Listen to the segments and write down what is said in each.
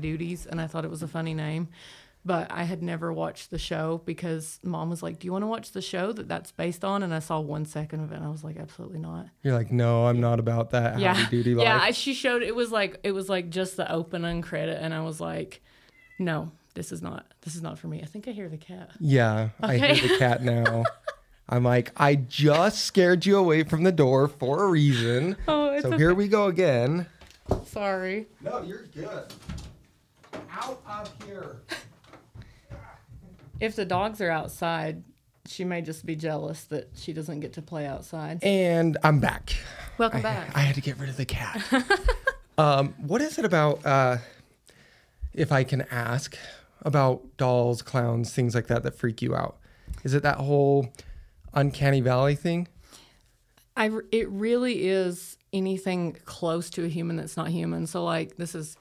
we would Howdy Doodies, and I thought it was a funny name. But I had never watched the show because mom was like, "Do you want to watch the show that that's based on?" And I saw one second of it, and I was like, "Absolutely not." You're like, no, I'm not about that yeah, howdy doody life. yeah. I, she showed it was like it was like just the opening credit, and I was like, "No, this is not. This is not for me." I think I hear the cat. Yeah, I hear the cat now. I'm like, I just scared you away from the door for a reason. Oh, it's so okay. here we go again. Sorry. No, you're good. Out of here. If the dogs are outside, she may just be jealous that she doesn't get to play outside. And I'm back. Welcome I, back. I had to get rid of the cat. um, what is it about, uh, if I can ask, about dolls, clowns, things like that that freak you out? Is it that whole uncanny valley thing? I r- it really is anything close to a human that's not human. So like this is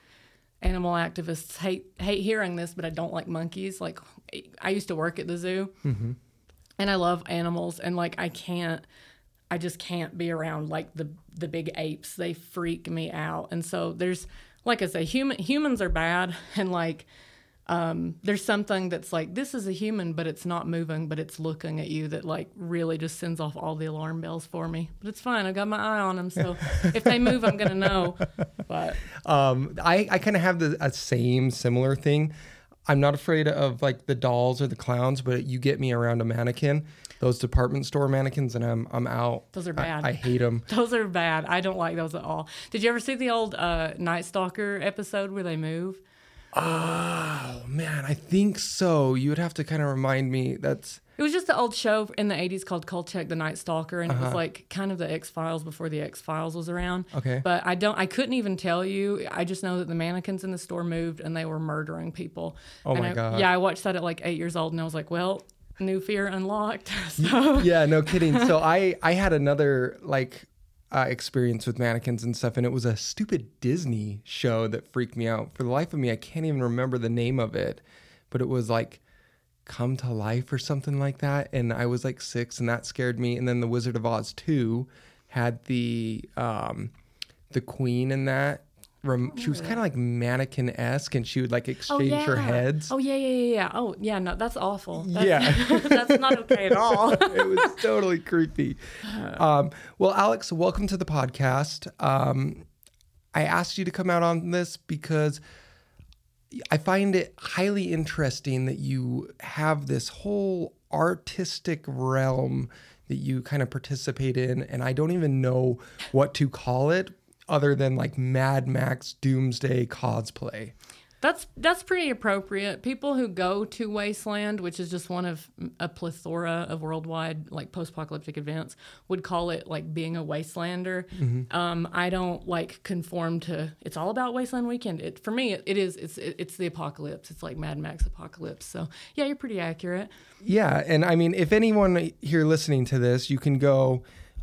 animal activists hate hate hearing this, but I don't like monkeys. Like I used to work at the zoo, mm-hmm. and I love animals, and like I can't. I just can't be around like the the big apes. They freak me out. And so there's like I say, human humans are bad, and like um, there's something that's like this is a human, but it's not moving, but it's looking at you that like really just sends off all the alarm bells for me. But it's fine. I got my eye on them, so if they move, I'm gonna know. But Um, I, I kind of have the a same similar thing. I'm not afraid of like the dolls or the clowns, but you get me around a mannequin, those department store mannequins, and I'm I'm out. Those are I- bad. I, hate them. those are bad. I don't like those at all. Did you ever see the old uh, Night Stalker episode where they move? Oh man, I think so. You would have to kind of remind me. That's It was just the old show in the 80s called Kolchak the Night Stalker, and it Uh-huh. was like kind of the X Files before the X Files was around. Okay. But I don't, I couldn't even tell you. I just know that the mannequins in the store moved and they were murdering people. Oh And my I- God. Yeah, I watched that at like eight years old, and I was like, well, new fear unlocked. so yeah, no kidding. So I I had another like uh, experience with mannequins and stuff, and it was a stupid Disney show that freaked me out. For the life of me, I can't even remember the name of it, but it was like Come to Life or something like that, and I was like six, and that scared me. And then the Wizard of Oz two had the um the Queen in that. Rem- she was kind of like mannequin esque, and she would like Oh exchange yeah. her heads. Oh yeah, yeah, yeah, yeah. Oh yeah, no, that's awful. That's, Yeah. that's not okay at all. it was totally creepy. Um, well, Alex, welcome to the podcast. Um, I asked you to come out on this because I find it highly interesting that you have this whole artistic realm that you kind of participate in, and I don't even know what to call it other than like Mad Max Doomsday cosplay. That's that's pretty appropriate. People who go to Wasteland, which is just one of a plethora of worldwide like post-apocalyptic events, would call it like being a wastelander. Um, I don't like conform to. It's all about Wasteland Weekend. It for me, it, it is. It's it, it's the apocalypse. It's like Mad Max apocalypse. So yeah, you're pretty accurate. Yeah, and I mean, if anyone here listening to this, you can go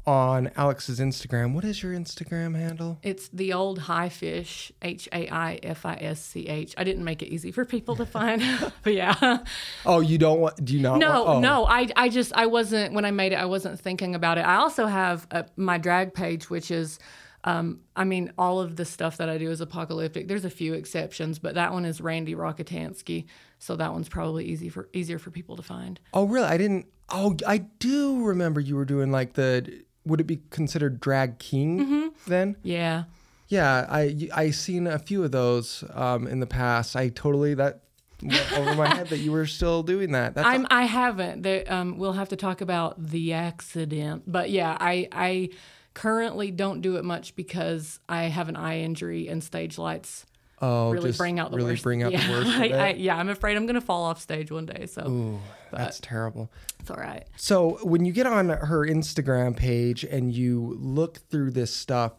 on Alex's Instagram. What is your Instagram handle? It's the old Haifisch, H A I F I S C H. I didn't make it easy for people to find, but yeah. Oh, you don't want? Do you not? No, want, oh. no, I, I just, I wasn't, when I made it, I wasn't thinking about it. I also have uh my drag page, which is, um, I mean, all of the stuff that I do is apocalyptic. There's a few exceptions, but that one is Randy Rockatansky. So that one's probably easy for, easier for people to find. Oh, really? I didn't. Oh, I do remember you were doing like the. Would it be considered drag king Mm-hmm. then? Yeah. Yeah, I I seen a few of those um, in the past. I totally that went over my head that you were still doing that. That's I'm, I haven't. There, um, we'll have to talk about the accident. But yeah, I, I currently don't do it much because I have an eye injury and stage lights oh, really bring out the really worst. bring out yeah. the worst. I, I, yeah, I'm afraid I'm gonna fall off stage one day. So Ooh, that's terrible. it's all right. So when you get on her Instagram page and you look through this stuff,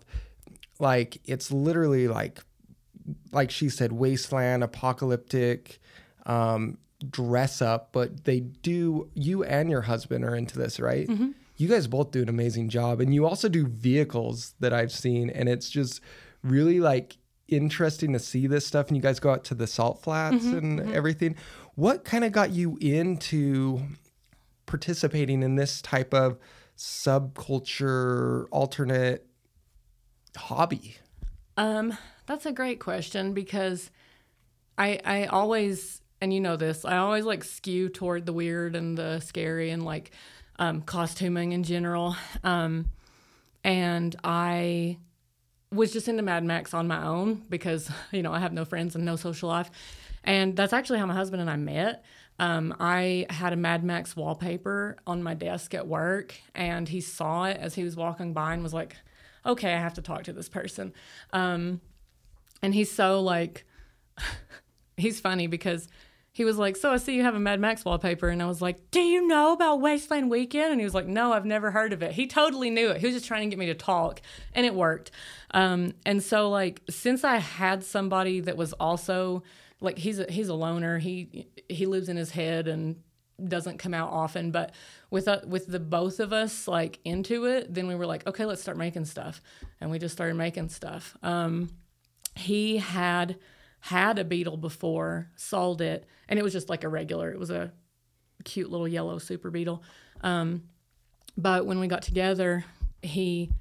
like it's literally like, like she said, wasteland, apocalyptic, um, dress up. But they do. You and your husband are into this, right? Mm-hmm. You guys both do an amazing job, and you also do vehicles that I've seen, and it's just really like interesting to see this stuff. And you guys go out to the salt flats mm-hmm, and mm-hmm. everything. What kind of got you into participating in this type of subculture alternate hobby. Um, That's a great question because I I always and you know this, I always like skew toward the weird and the scary and like um, costuming in general. Um, and I was just into Mad Max on my own because you know I have no friends and no social life, and that's actually how my husband and I met. Um, I had a Mad Max wallpaper on my desk at work, and he saw it as he was walking by and was like, "Okay, I have to talk to this person." Um, and he's so like, he's funny because he was like, So I see you have a Mad Max wallpaper. And I was like, Do you know about Wasteland Weekend? And he was like, No, I've never heard of it. He totally knew it. He was just trying to get me to talk, and it worked. Um, and so, like, since I had somebody that was also like he's a, he's a loner. He he lives in his head and doesn't come out often. But with uh, with the both of us like into it, then we were like, okay, let's start making stuff, and we just started making stuff. Um, he had had a beetle before, sold it, and it was just like a regular. It was a cute little yellow super beetle. Um, but when we got together, he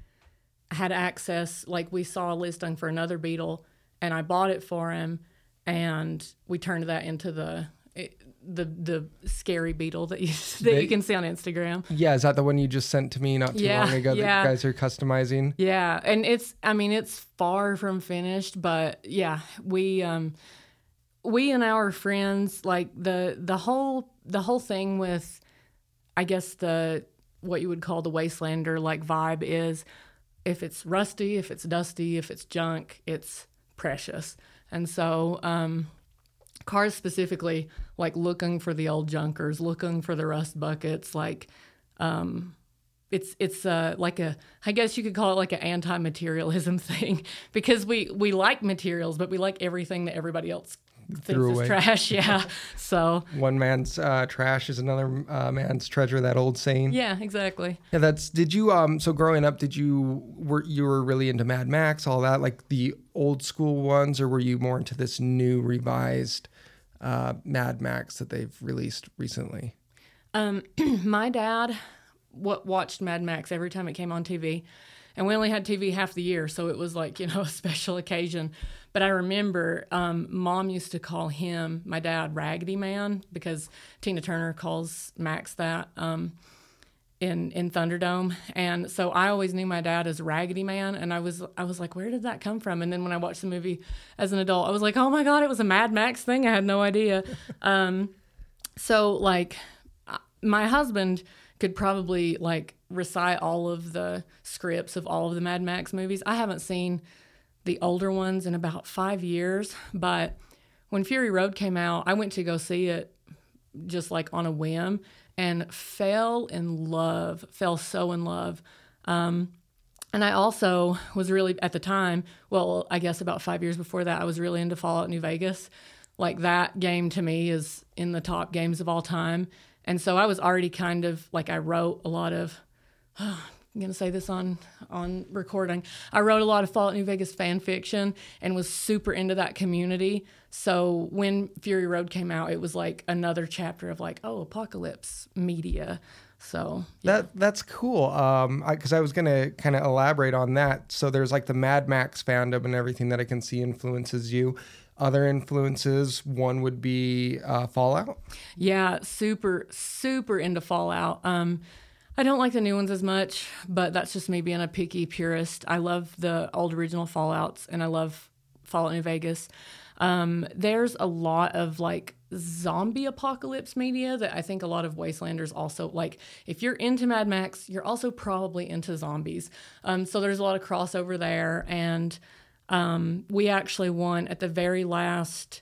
had access. Like we saw a listing for another beetle, and I bought it for him, and we turned that into the the the scary beetle that you that they, you can see on Instagram. Yeah, is that the one you just sent to me not too yeah, long ago yeah. that you guys are customizing? Yeah, and it's I mean it's far from finished, but yeah, we um we and our friends like the the whole the whole thing with I guess the what you would call the wastelander like vibe is if it's rusty, if it's dusty, if it's junk, it's precious. And so um cars specifically like looking for the old junkers, looking for the rust buckets, like um, it's it's uh, like a I guess you could call it like an anti-materialism thing because we we like materials, but we like everything that everybody else thinks is trash. Yeah, so one man's uh, trash is another uh, man's treasure. That old saying. Yeah, exactly. Yeah, that's. Did you um? So growing up, did you were you were really into Mad Max, all that, like the old school ones, or were you more into this new revised? uh, Mad Max that they've released recently? Um, my dad what watched Mad Max every time it came on TV, and we only had TV half the year, so it was like you know a special occasion. But I remember um, mom used to call him my dad Raggedy Man because Tina Turner calls Max that. Um, in in Thunderdome, and so I always knew my dad as Raggedy Man, and I was I was like, where did that come from? And then when I watched the movie as an adult, I was like, oh my god, it was a Mad Max thing. I had no idea. um, so like, my husband could probably like recite all of the scripts of all of the Mad Max movies. I haven't seen the older ones in about five years, but when Fury Road came out, I went to go see it just like on a whim and fell in love, fell so in love. Um, and I also was really, at the time, well, I guess about five years before that, I was really into Fallout New Vegas. Like that game to me is in the top games of all time. And so I was already kind of like, I wrote a lot of, I'm gonna say this on on recording. I wrote a lot of Fallout New Vegas fan fiction and was super into that community. So when Fury Road came out, it was like another chapter of like, oh, apocalypse media. So yeah. that that's cool. Um, because I, I was gonna kind of elaborate on that. So there's like the Mad Max fandom and everything that I can see influences you other influences one would be uh, fallout yeah super super into fallout um, I don't like the new ones as much, but that's just me being a picky purist. I love the old original Fallouts and I love Fallout New Vegas. Um, there's a lot of like zombie apocalypse media that I think a lot of Wastelanders also like. If you're into Mad Max, you're also probably into zombies. Um, so there's a lot of crossover there. And um, we actually won at the very last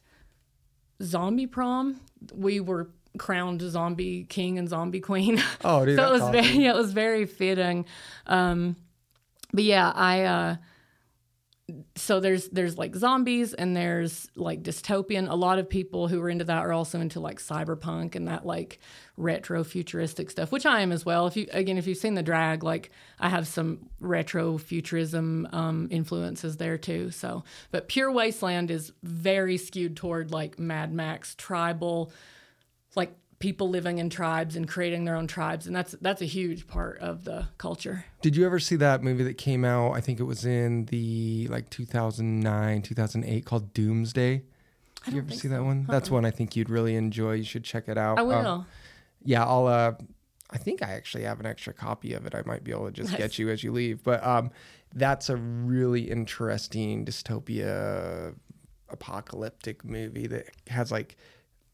zombie prom. We were crowned zombie king and zombie queen. Oh, dude, so it was awesome. very yeah, it was very fitting. Um, but yeah, I uh, so there's there's like zombies and there's like dystopian. A lot of people who are into that are also into like cyberpunk and that like retro futuristic stuff, which I am as well. If you again, if you've seen the drag, like I have some retro futurism um, influences there too. So, but Pure Wasteland is very skewed toward like Mad Max tribal like people living in tribes and creating their own tribes, and that's that's a huge part of the culture. Did you ever see that movie that came out? I think it was in the like 2009, 2008 called Doomsday. Did you ever see that one? That's one I think you'd really enjoy. You should check it out. I Um, will. yeah, I'll. Uh, I think I actually have an extra copy of it. I might be able to just get you as you leave. But um, that's a really interesting dystopia, apocalyptic movie that has like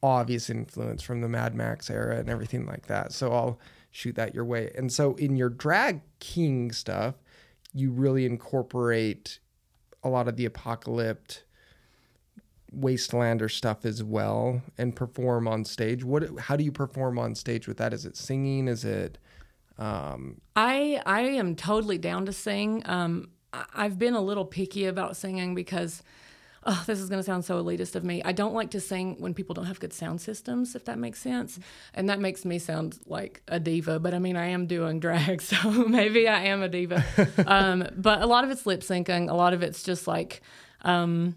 obvious influence from the Mad Max era and everything like that. So I'll shoot that your way. And so in your drag king stuff, you really incorporate a lot of the apocalypse wastelander stuff as well and perform on stage what how do you perform on stage with that is it singing is it um I I am totally down to sing. Um, I've been a little picky about singing because. Oh, this is going to sound so elitist of me. I don't like to sing when people don't have good sound systems, if that makes sense. And that makes me sound like a diva, but I mean, I am doing drag, so maybe I am a diva. um, but a lot of it's lip syncing, a lot of it's just like, um,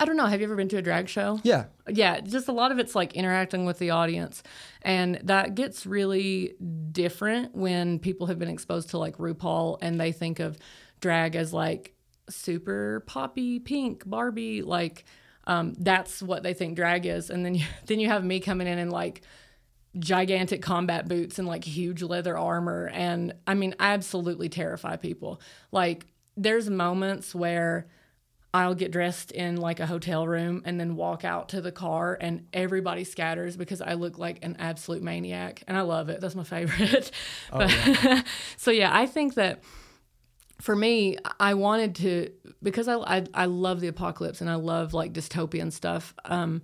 I don't know. Have you ever been to a drag show? yeah yeah, just a lot of it's like interacting with the audience. And that gets really different when people have been exposed to like RuPaul and they think of drag as like super poppy pink Barbie like um, that's what they think drag is. And then you then you have me coming in in like gigantic combat boots and like huge leather armor. And I mean I absolutely terrify people. Like there's moments where I'll get dressed in like a hotel room and then walk out to the car and everybody scatters because I look like an absolute maniac. And I love it. That's my favorite. but, so yeah, I think that for me, I wanted to because I, I I love the apocalypse and I love like dystopian stuff. Um,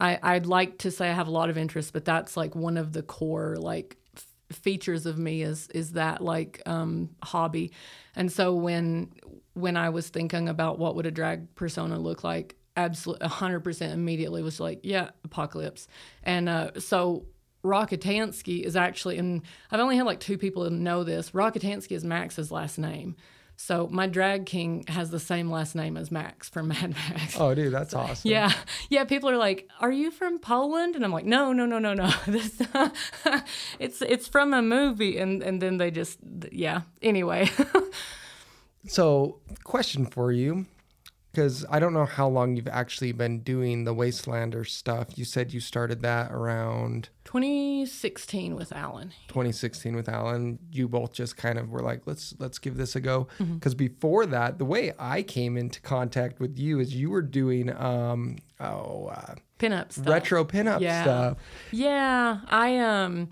I I'd like to say I have a lot of interest, but that's like one of the core like f- features of me is is that like um, hobby. And so when when I was thinking about what would a drag persona look like, absolutely 100% immediately was like, yeah, apocalypse. And uh, so Rockatansky is actually, and I've only had like two people know this. Rockatansky is Max's last name. So my drag king has the same last name as Max from Mad Max. oh dude that's awesome Yeah, yeah. People are like, "Are you from Poland?" And I'm like, "No, no, no, no, no. This, it's it's from a movie." And and then they just, yeah. Anyway, so question for you because i don't know how long you've actually been doing the wastelander stuff you said you started that around 2016 with Alan. 2016 with Alan, you both just kind of were like, let's let's give this a go. Mm-hmm. Because before that, the way I came into contact with you is you were doing um oh uh, Pinup stuff. retro pinup Yeah. stuff. Yeah, I um.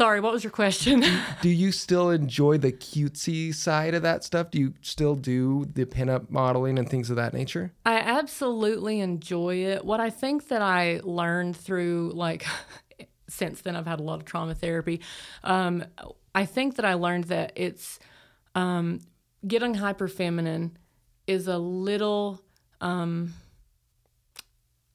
Sorry, what was your question? Do you still enjoy the cutesy side of that stuff? Do you still do the pinup modeling and things of that nature? I absolutely enjoy it. What I think that I learned through like since then I've had a lot of trauma therapy. Um, I think that I learned that it's um, getting hyper feminine is a little um,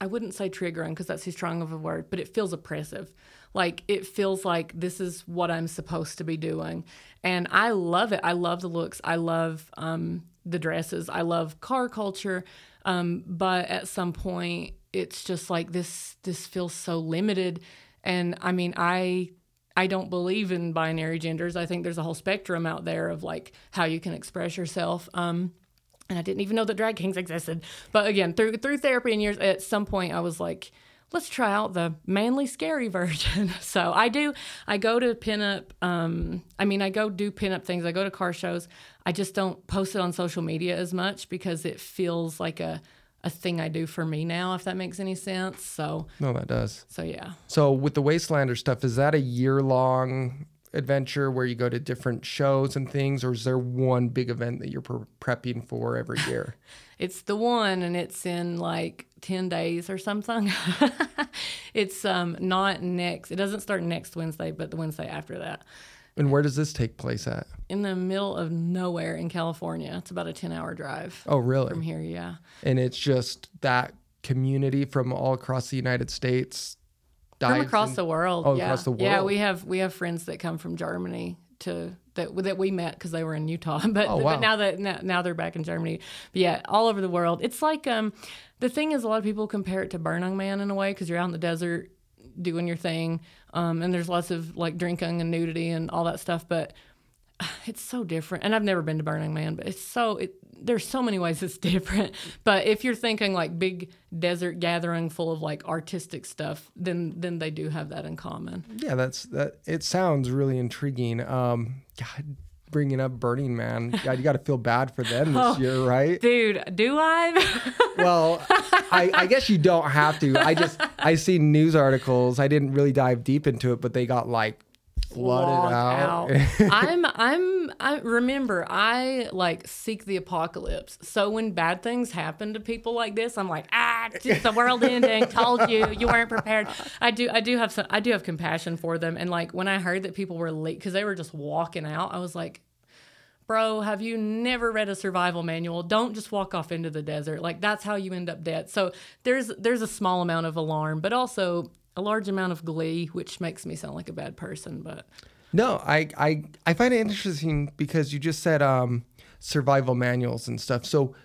I wouldn't say triggering because that's too strong of a word, but it feels oppressive. Like it feels like this is what I'm supposed to be doing. And I love it. I love the looks. I love um, the dresses. I love car culture. Um, but at some point, it's just like this. This feels so limited. And I mean, I I don't believe in binary genders. I think there's a whole spectrum out there of like how you can express yourself. Um, and I didn't even know that drag kings existed. But again, through through therapy and years, at some point I was like, let's try out the manly scary version. so I do. I go to pinup. Um, I mean, I go do pinup things. I go to car shows. I just don't post it on social media as much because it feels like a a thing I do for me now. If that makes any sense. So No, that does. so yeah. So with the Wastelander stuff, is that a year long adventure where you go to different shows and things, or is there one big event that you're pre- prepping for every year? It's the one, and it's in like ten days or something. it's um not next. It doesn't start next Wednesday, but the Wednesday after that. and where does this take place at? In the middle of nowhere in California. It's about a ten-hour drive Oh, really? from here. Yeah. and it's just that community from all across the United States. From across in- the world. Oh, yeah. across the world. Yeah, we have we have friends that come from Germany to that that we met because they were in Utah. But Oh, wow. but now that now, now they're back in Germany. But yeah, all over the world. It's like um the thing is a lot of people compare it to Burning Man in a way because you're out in the desert doing your thing. Um, and there's lots of like drinking and nudity and all that stuff, but it's so different. And I've never been to Burning Man, but it's so it, there's so many ways it's different. But if you're thinking like big desert gathering full of like artistic stuff, then then they do have that in common. Yeah, that's that. It sounds really intriguing. Um, God, bringing up Burning Man, God, you got to feel bad for them this Oh. year, right? Dude, do I? Well, I, I guess you don't have to. I just I see news articles. I didn't really dive deep into it, but they got like flooded Logged out. I'm I'm I remember I like seek the apocalypse. So when bad things happen to people like this, I'm like, ah, it's the world ending. Told you, you weren't prepared. I do I do have some I do have compassion for them. And like when I heard that people were late because they were just walking out, I was like, bro, have you never read a survival manual? Don't just walk off into the desert. Like that's how you end up dead. So there's there's a small amount of alarm, but also a large amount of glee, which makes me sound like a bad person, but No, I, I I find it interesting because you just said um, survival manuals and stuff. So,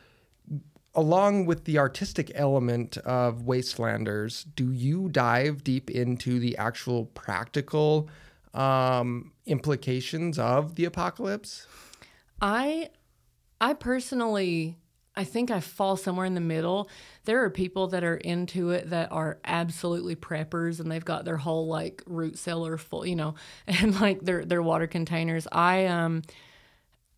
along with the artistic element of Wastelanders, do you dive deep into the actual practical um, implications of the apocalypse? I I personally I think I fall somewhere in the middle. There are people that are into it that are absolutely preppers and they've got their whole like root cellar full, you know, and like their their water containers. I um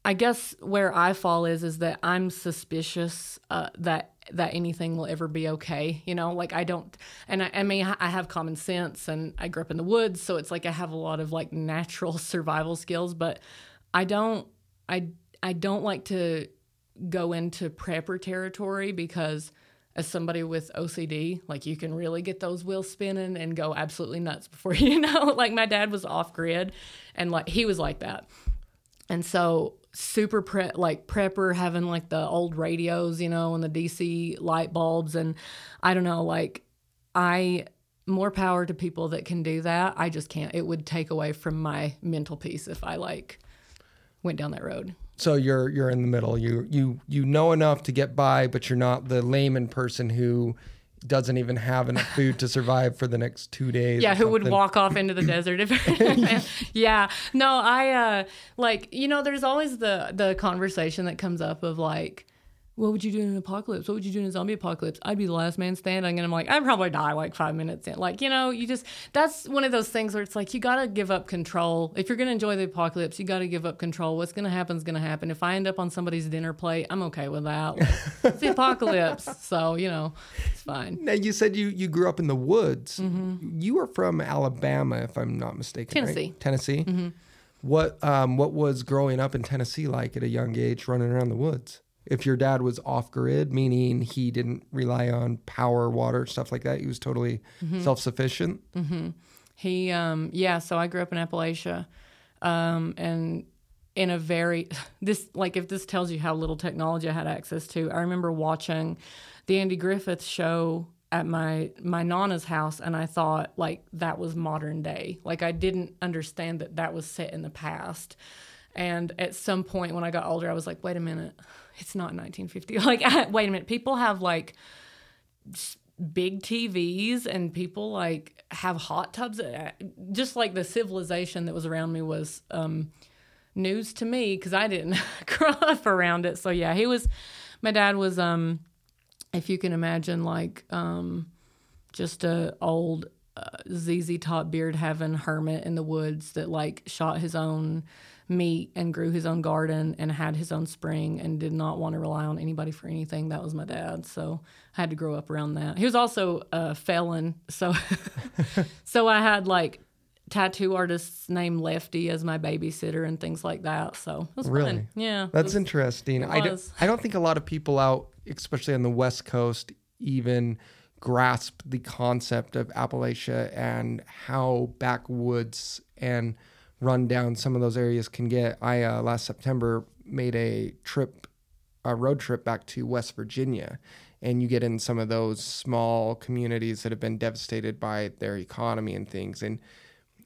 I guess where I fall is is that I'm suspicious uh, that that anything will ever be okay. You know, like I don't, and I, I mean I have common sense, and I grew up in the woods, so it's like I have a lot of like natural survival skills, but I don't, I I don't like to go into prepper territory because as somebody with OCD, like you can really get those wheels spinning and go absolutely nuts before you know. Like my dad was off grid, and like he was like that. And so super pre like prepper having like the old radios, you know, and the DC light bulbs and I don't know, like I more power to people that can do that. I just can't. It would take away from my mental peace if I like went down that road. So you're you're in the middle. You you you know enough to get by, but you're not the layman person who doesn't even have enough food to survive for the next two days. Yeah, who would walk off into the desert if Yeah. No, I uh like, you know, there's always the the conversation that comes up of like what would you do in an apocalypse? What would you do in a zombie apocalypse? I'd be the last man standing. And I'm like, I'd probably die like five minutes in. Like, you know, you just, that's one of those things where it's like, you got to give up control. If you're going to enjoy the apocalypse, you got to give up control. What's going to happen is going to happen. If I end up on somebody's dinner plate, I'm okay with that. It's the apocalypse. So, you know, it's fine. Now you said you you grew up in the woods. You were from Alabama, if I'm not mistaken. right? Tennessee. Tennessee. What um what was growing up in Tennessee like at a young age, running around the woods? If your dad was off grid, meaning he didn't rely on power, water, stuff like that, he was totally self sufficient. He, um, yeah. So I grew up in Appalachia, um, and in a very this like if this tells you how little technology I had access to. I remember watching the Andy Griffith show at my my nana's house, and I thought like that was modern day. Like I didn't understand that that was set in the past. And at some point when I got older, I was like, wait a minute, it's not 1950. Like, wait a minute, people have like big TVs and people like have hot tubs. Uh, Just like the civilization that was around me was um, news to me because I didn't grow up around it. So yeah, he was. My dad was, um, if you can imagine, like um, just a old uh, ZZ Top beard having hermit in the woods that like shot his own meat and grew his own garden and had his own spring and did not want to rely on anybody for anything. That was my dad. So I had to grow up around that. He was also a felon. So so I had like tattoo artists named Lefty as my babysitter and things like that. So it was Really? fun. Yeah. That's was- interesting. I, don't. I don't think a lot of people out, especially on the West Coast, even grasp the concept of Appalachia and how backwoods and rundown some of those areas can get. I uh, last September made a trip, a road trip back to West Virginia, and you get in some of those small communities that have been devastated by their economy and things, and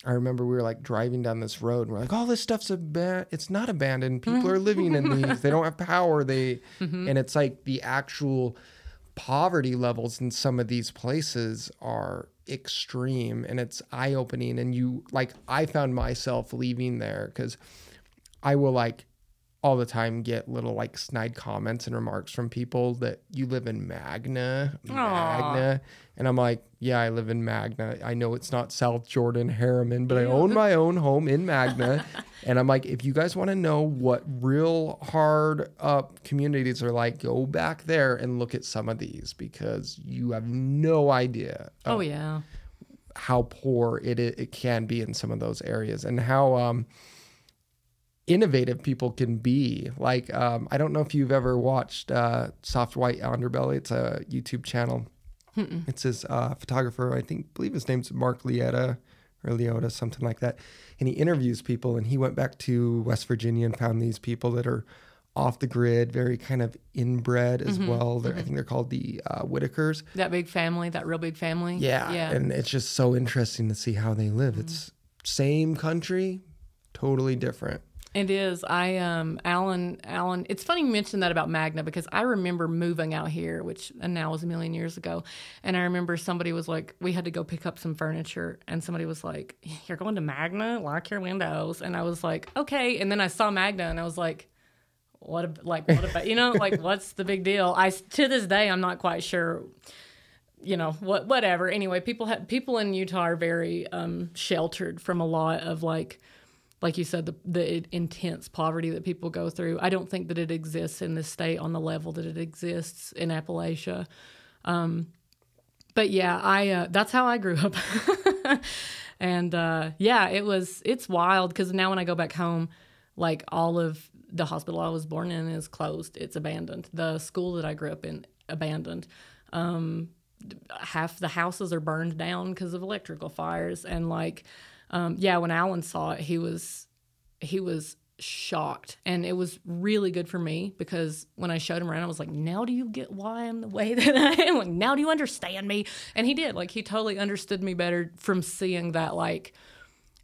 I remember we were like driving down this road and we're like, all this stuff's abandoned. It's not abandoned. People are living in these. They don't have power. They, and it's like the actual poverty levels in some of these places are extreme and it's eye opening. And you like, I found myself leaving there because I will like all the time get little like snide comments and remarks from people that you live in Magna, Magna, and I'm like, yeah, I live in Magna. I know it's not South Jordan Herriman, but I own my own home in Magna, and I'm like, if you guys want to know what real hard up communities are like, go back there and look at some of these because you have no idea Oh yeah. how poor it it it can be in some of those areas. And how um innovative people can be like um i don't know if you've ever watched uh soft white underbelly it's a youtube channel it's his uh photographer i think believe his name's mark Laita or leota something like that and he interviews people and he went back to west virginia and found these people that are off the grid very kind of inbred as well They're, i think they're called the uh Whittakers That big family, that real big family. yeah. Yeah. Mm-hmm. And it's just so interesting to see how they live. It's same country, totally different. It is. I um Alan Alan it's funny you mentioned that about Magna because I remember moving out here, which and now was a million years ago. And I remember somebody was like, we had to go pick up some furniture and somebody was like, You're going to Magna? Lock your windows. And I was like, Okay. And then I saw Magna and I was like, what ab- like what about you know like what's the big deal I to this day i'm not quite sure you know what whatever anyway people have people in utah are very um sheltered from a lot of like like you said the the intense poverty that people go through. I don't think that it exists in this state on the level that it exists in appalachia. Um but yeah i uh, that's how i grew up. And uh yeah it was it's wild because now when i go back home like all of the hospital i was born in is closed. It's abandoned. The school that i grew up in abandoned. Um half the houses are burned down because of electrical fires. And like um, yeah when alan saw it he was he was shocked. And it was really good for me because when i showed him around i was like now do you get why i'm the way that i am? Like now do you understand me? And he did. Like he totally understood me better from seeing that like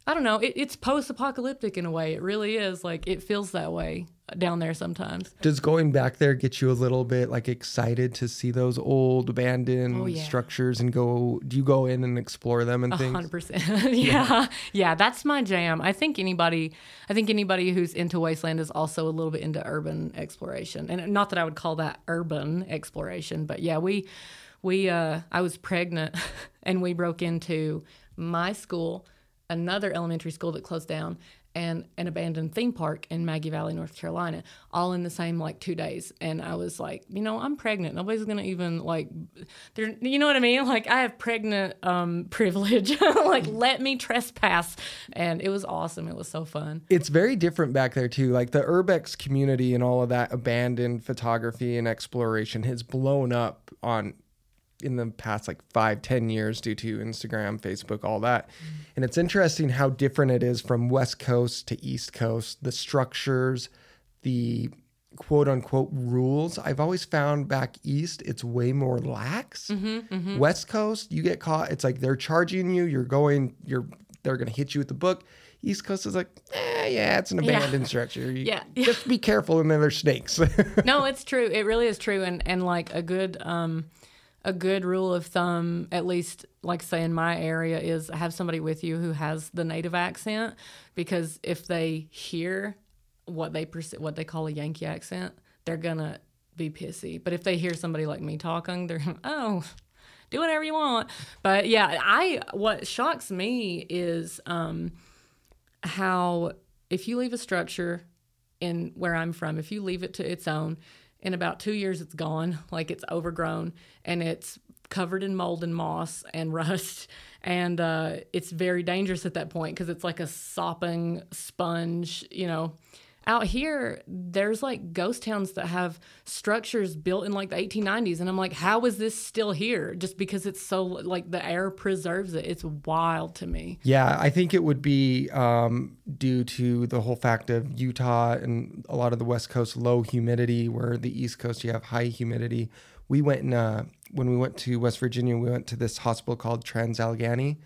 i don't know it, it's post-apocalyptic in a way. It really is. Like it feels that way down there sometimes Does going back there get you a little bit like excited to see those old abandoned Oh, yeah. structures and go? Do you go in and explore them and things? hundred percent. Yeah, yeah, that's my jam. I think anybody, I think anybody who's into wasteland is also a little bit into urban exploration, and not that I would call that urban exploration, but yeah, we, we, uh, I was pregnant, and we broke into my school, another elementary school that closed down. And an abandoned theme park in Maggie Valley, North Carolina, all in the same like two days. And I was like, you know, I'm pregnant. Nobody's gonna even like, there. You know what I mean? Like I have pregnant um, privilege. like let me trespass. And it was awesome. It was so fun. It's very different back there too. Like the urbex community and all of that abandoned photography and exploration has blown up on in the past like five, ten years due to Instagram, Facebook, all that. And it's interesting how different it is from West Coast to East Coast. The structures, the quote unquote rules. I've always found back east it's way more lax. West Coast, you get caught. It's like they're charging you. You're going. You're they're gonna hit you with the book. East Coast is like, eh, yeah, it's an abandoned structure. You- Yeah. just be careful, and then there's snakes. no, it's true. It really is true. And and like a good um a good rule of thumb, at least like say in my area, is have somebody with you who has the native accent because if they hear what they perce- what they call a Yankee accent, they're gonna be pissy. But if they hear somebody like me talking, they're oh do whatever you want. But yeah, I what shocks me is um how if you leave a structure in where I'm from, if you leave it to its own, in about two years it's gone, like it's overgrown and it's covered in mold and moss and rust, and uh, it's very dangerous at that point because it's like a sopping sponge, you know. Out here, there's like ghost towns that have structures built in like the 1890s, and I'm like, how is this still here? Just because it's so like the air preserves it. It's wild to me. Yeah, I think it would be um, due to the whole fact of Utah and a lot of the West Coast low humidity, where the East Coast you have high humidity. We went in uh, when we went to West Virginia. We went to this hospital called Trans Allegheny,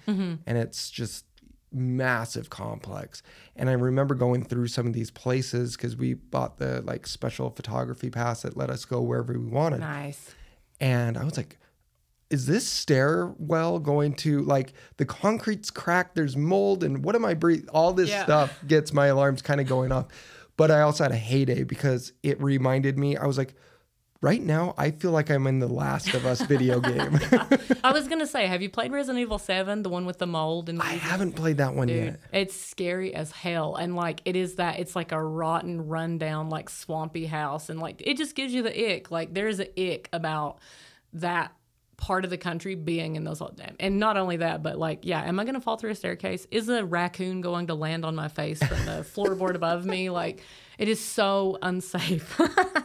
and it's just massive complex. And I remember going through some of these places because we bought the like special photography pass that let us go wherever we wanted. Nice. And I was like, is this stairwell going to like the concrete's cracked? There's mold, and what am I breathing? All this Yeah. stuff gets my alarms kind of going off. But I also had a heyday because it reminded me. I was like, right now, I feel like I'm in the Last of Us video game. I was gonna say, have you played Resident Evil Seven, the one with the mold and I haven't played that one Dude, yet. it's scary as hell. And like it is that it's like a rotten, rundown, like swampy house. And like it just gives you the ick. Like there's an ick about that part of the country being in those and not only that but like yeah am i going to fall through a staircase is a raccoon going to land on my face from the floorboard above me like it is so unsafe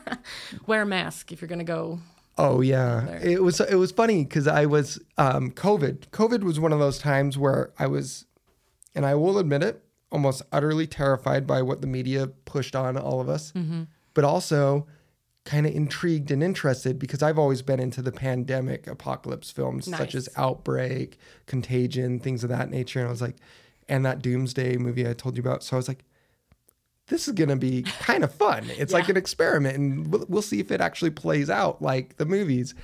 wear a mask if you're going to go Oh yeah, there. it was it was funny because I was um, COVID. COVID was one of those times where I was, and I will admit it, almost utterly terrified by what the media pushed on all of us, but also kind of intrigued and interested because I've always been into the pandemic apocalypse films such as Outbreak, Contagion, things of that nature, and I was like, and that Doomsday movie I told you about. So I was like, this is gonna be kind of fun. It's like an experiment, and we'll, we'll see if it actually plays out like the movies.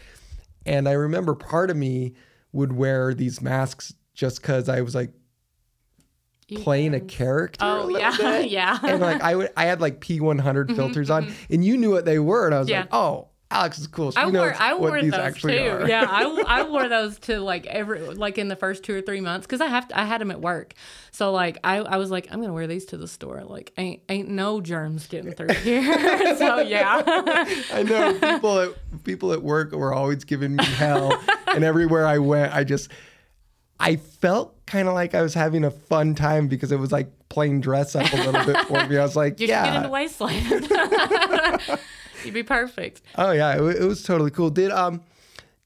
And I remember part of me would wear these masks just because I was like You playing a character. a oh little yeah bit. yeah And like I would, I had like P100 filters on, and you knew what they were, and I was Mm-hmm, Yeah. like, oh, Alex is cool. I wore I wore these those too. are. Yeah, I, I wore those to like every like in the first two or three months because I have to, I had them at work. So like I, I was like I'm gonna wear these to the store. Like ain't ain't no germs getting through here. so yeah, I know people at people at work were always giving me hell, and everywhere I went, I just I felt kind of like I was having a fun time because it was like playing dress up a little bit for me. I was like, you should get yeah, into wasteland. You'd be perfect. oh yeah, it, it was totally cool. Did um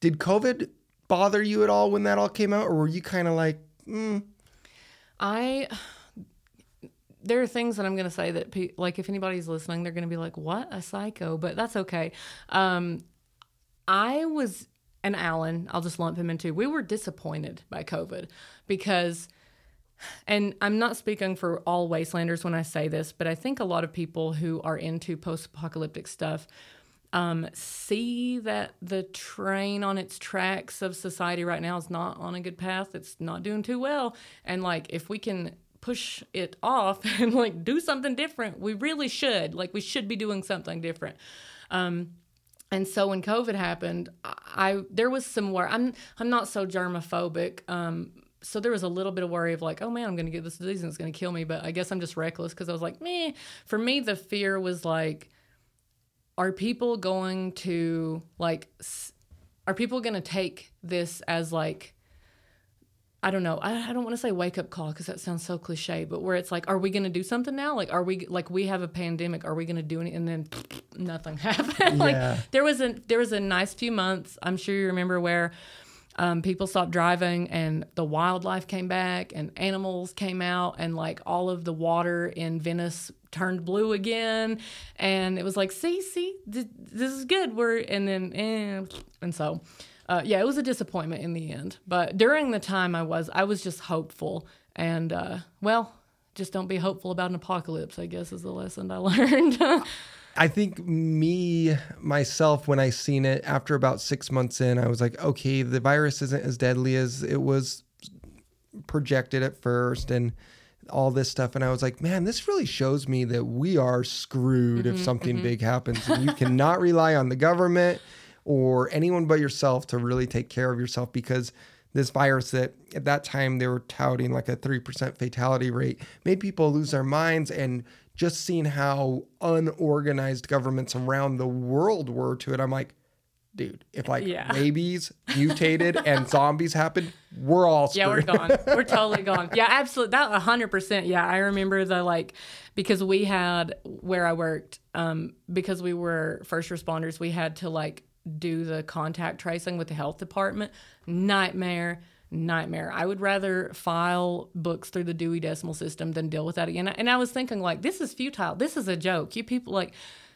did COVID bother you at all when that all came out, or were you kind of like, mm, I there are things that I'm going to say that pe- like if anybody's listening they're going to be like what a psycho but that's okay. Um I was and Alan, I'll just lump him into. We were disappointed by COVID because and I'm not speaking for all wastelanders when I say this, but I think a lot of people who are into post-apocalyptic stuff um, see that the train on its tracks of society right now is not on a good path. It's not doing too well. And like, if we can push it off and like do something different, we really should. Like, we should be doing something different. Um, and so when COVID happened, I, I there was some worry. I'm I'm not so germophobic. Um, so there was a little bit of worry of like, oh man, I'm going to get this disease and it's going to kill me. But I guess I'm just reckless because I was like, meh. For me, the fear was like, are people going to like are people going to take this as like I don't know. I, I don't want to say wake up call because that sounds so cliche, but where it's like, are we going to do something now? Like, are we like we have a pandemic? Are we going to do anything? And then nothing happened. like Yeah. there was a there was a nice few months. I'm sure you remember where um, people stopped driving and the wildlife came back and animals came out and like all of the water in Venice turned blue again. And it was like see see th- this is good. We're and then eh, and so uh, yeah it was a disappointment in the end. But during the time I was I was just hopeful. And uh, well just don't be hopeful about an apocalypse I guess is the lesson I learned I think me myself when I seen it after about six months in, I was like, okay, the virus isn't as deadly as it was projected at first, and all this stuff. And I was like, man, this really shows me that we are screwed if mm-hmm, something mm-hmm. big happens. And you cannot rely on the government or anyone but yourself to really take care of yourself because this virus that at that time they were touting like a 3% fatality rate made people lose their minds and just seeing how unorganized governments around the world were to it i'm like dude if like Yeah. rabies mutated and zombies happened we're all screwed. Yeah, we're gone. We're totally gone. Yeah, absolutely. That hundred percent. Yeah, I remember the like because we had where I worked, um, because we were first responders, we had to like do the contact tracing with the health department. Nightmare, nightmare. I would rather file books through the Dewey Decimal System than deal with that again. And I was thinking like, this is futile. This is a joke. You people like,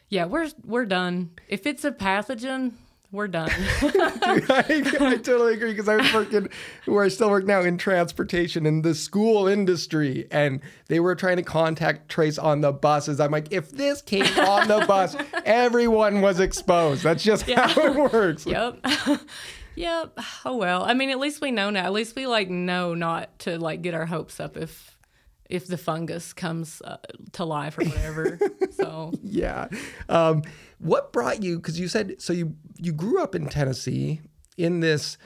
yeah, we're we're done. If it's a pathogen, we're done. I, I totally agree because I was working where I still work now in transportation in the school industry, and they were trying to contact trace on the buses. I'm like, if this came on the bus, everyone was exposed. That's just how it works. Yep. Yep. Oh well. I mean, at least we know now. At least we like know not to like get our hopes up if if the fungus comes uh, to life or whatever. so yeah. Um, what brought you? Because you said so. You you grew up in Tennessee in this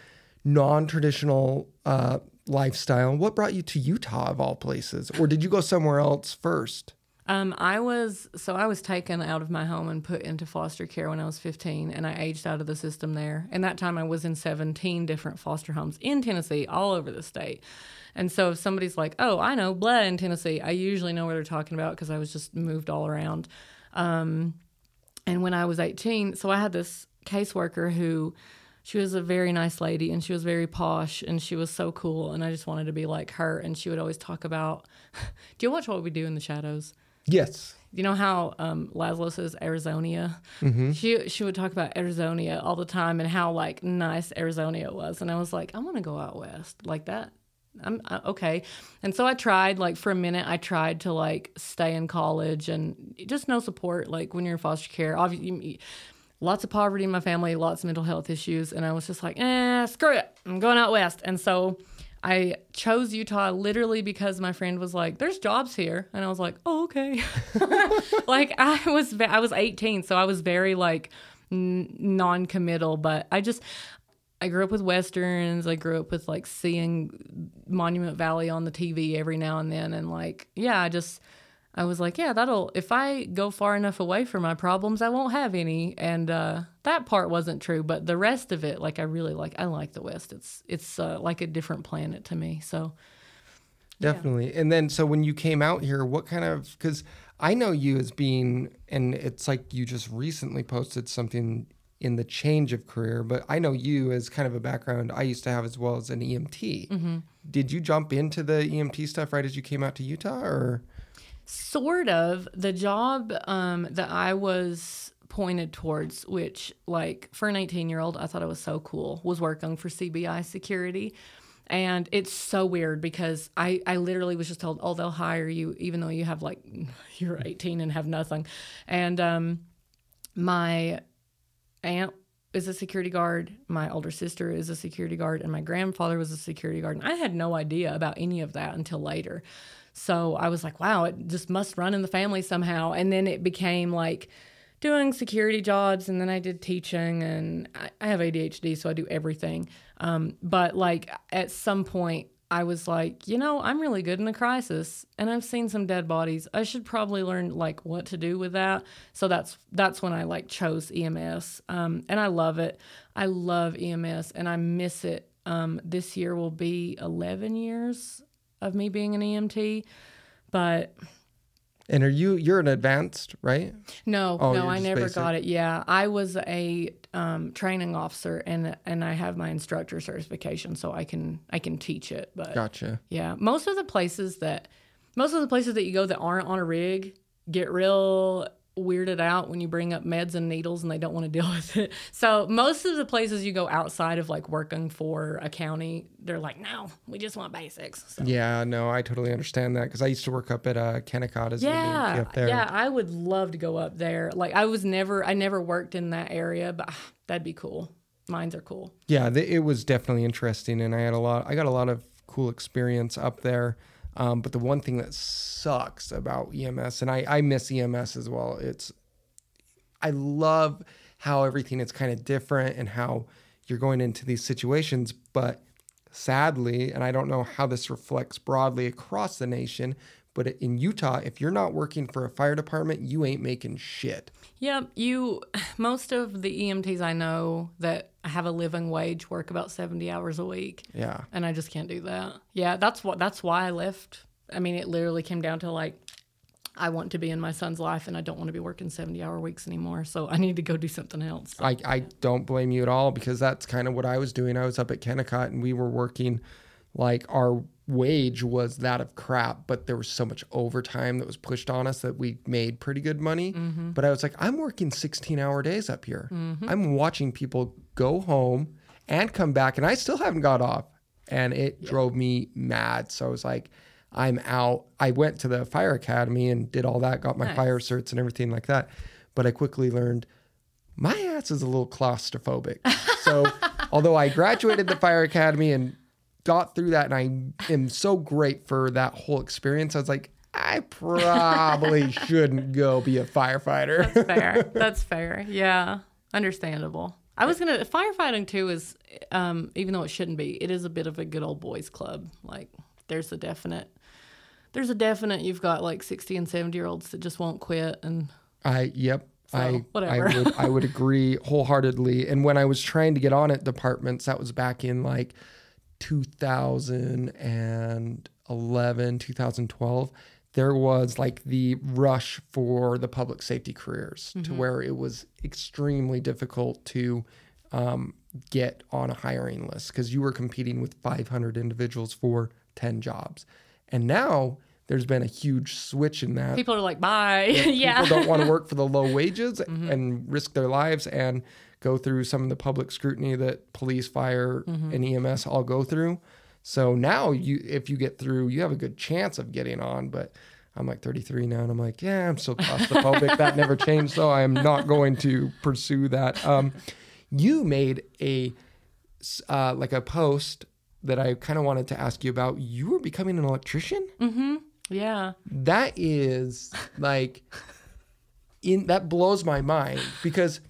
non-traditional uh, lifestyle. What brought you to Utah of all places, or did you go somewhere else first? Um, I was so I was taken out of my home and put into foster care when I was 15, and I aged out of the system there. And that time I was in 17 different foster homes in Tennessee, all over the state. And so if somebody's like, "Oh, I know Blah in Tennessee," I usually know what they're talking about because I was just moved all around. Um, and when I was 18, so I had this caseworker who she was a very nice lady and she was very posh and she was so cool and I just wanted to be like her and she would always talk about do you watch what we do in the shadows Yes. you know how um, Laszlo says Arizona? Mm-hmm. She she would talk about Arizona all the time and how like nice Arizona was, and I was like, I want to go out west like that. I'm uh, okay, and so I tried. Like for a minute, I tried to like stay in college and just no support. Like when you're in foster care, obviously. Lots of poverty in my family, lots of mental health issues, and I was just like, eh, screw it, I'm going out west. And so I chose Utah literally because my friend was like, "There's jobs here," and I was like, "Oh, okay." like I was, I was 18, so I was very like n- non-committal. But I just, I grew up with westerns. I grew up with like seeing Monument Valley on the TV every now and then, and like, yeah, I just. I was like, yeah, that'll, if I go far enough away from my problems, I won't have any. And uh, that part wasn't true, but the rest of it, like, I really like, I like the West. It's, it's uh, like a different planet to me. So, Definitely. And then, so when you came out here, what kind of, because I know you as being, and it's like you just recently posted something in the change of career, but I know you as kind of a background I used to have as well as an EMT. Did you jump into the EMT stuff right as you came out to Utah or? Sort of the job um, that I was pointed towards, which, like, for an 18 year old, I thought it was so cool, was working for CBI security. And it's so weird because I, I literally was just told, oh, they'll hire you even though you have like, you're 18 and have nothing. And um, my aunt is a security guard, my older sister is a security guard, and my grandfather was a security guard. And I had no idea about any of that until later. So I was like, wow, it just must run in the family somehow. And then it became like doing security jobs, and then I did teaching, and I, I have ADHD, so I do everything. Um, but like at some point, I was like, you know, I'm really good in a crisis, and I've seen some dead bodies. I should probably learn like what to do with that. So that's that's when I like chose EMS, um, and I love it. I love EMS, and I miss it. Um, this year will be 11 years of me being an EMT, but And are you, you're an advanced, right? no, Oh, no, I never basic. got it. Yeah, I was a um, training officer, and and I have my instructor certification, so I can I can teach it. But Gotcha. yeah, most of the places that most of the places that you go that aren't on a rig get real weirded out when you bring up meds and needles and they don't want to deal with it. So most of the places you go outside of like working for a county, they're like, no, we just want basics. So, Yeah, no, I totally understand that because I used to work up at uh, Kennecott as yeah, up there. yeah, I would love to go up there. Like I was never, I never worked in that area, but ah, that'd be cool. Mines are cool. Yeah, th- it was definitely interesting, and I had a lot. I got a lot of cool experience up there. Um, but the one thing that sucks about EMS, and I, I miss EMS as well. It's I love how everything is kind of different and how you're going into these situations, but sadly, and I don't know how this reflects broadly across the nation, but in Utah, if you're not working for a fire department, you ain't making shit. Yeah, you. Most of the EMTs I know that have a living wage work about seventy hours a week, Yeah. and I just can't do that. Yeah, that's what. That's why I left. I mean, it literally came down to like, I want to be in my son's life, and I don't want to be working seventy-hour weeks anymore. So I need to go do something else. I, I don't blame you at all because that's kind of what I was doing. I was up at Kennecott and we were working like our wage was that of crap, but there was so much overtime that was pushed on us that we made pretty good money. Mm-hmm. But I was like, I'm working 16 hour days up here. Mm-hmm. I'm watching people go home and come back, and I still haven't got off. And it drove me mad. So I was like, I'm out. I went to the fire academy and did all that, got my Nice. fire certs and everything like that. But I quickly learned my ass is a little claustrophobic. So although I graduated the fire academy and got through that, and I am so great for that whole experience. I was like, I probably shouldn't go be a firefighter. That's fair. That's fair. Yeah, understandable. I was gonna firefighting too is, um, even though it shouldn't be, it is a bit of a good old boys club. Like there's a definite, there's a definite. You've got like sixty and seventy year olds that just won't quit, and I yep. So, I whatever. I would I would agree wholeheartedly. And when I was trying to get on at departments, that was back in like 2011, 2012. There was like the rush for the public safety careers to where it was extremely difficult to um, get on a hiring list because you were competing with 500 individuals for 10 jobs. And now there's been a huge switch in that. people are like, bye. yeah. People don't want to work for the low wages and risk their lives and go through some of the public scrutiny that police, fire, and EMS all go through. So now you if you get through, you have a good chance of getting on, but I'm like 33 now and I'm like, yeah, I'm still claustrophobic. that never changed, so I am not going to pursue that. Um, you made a uh, like a post that I kind of wanted to ask you about. You were becoming an electrician? Yeah. that is like in that blows my mind because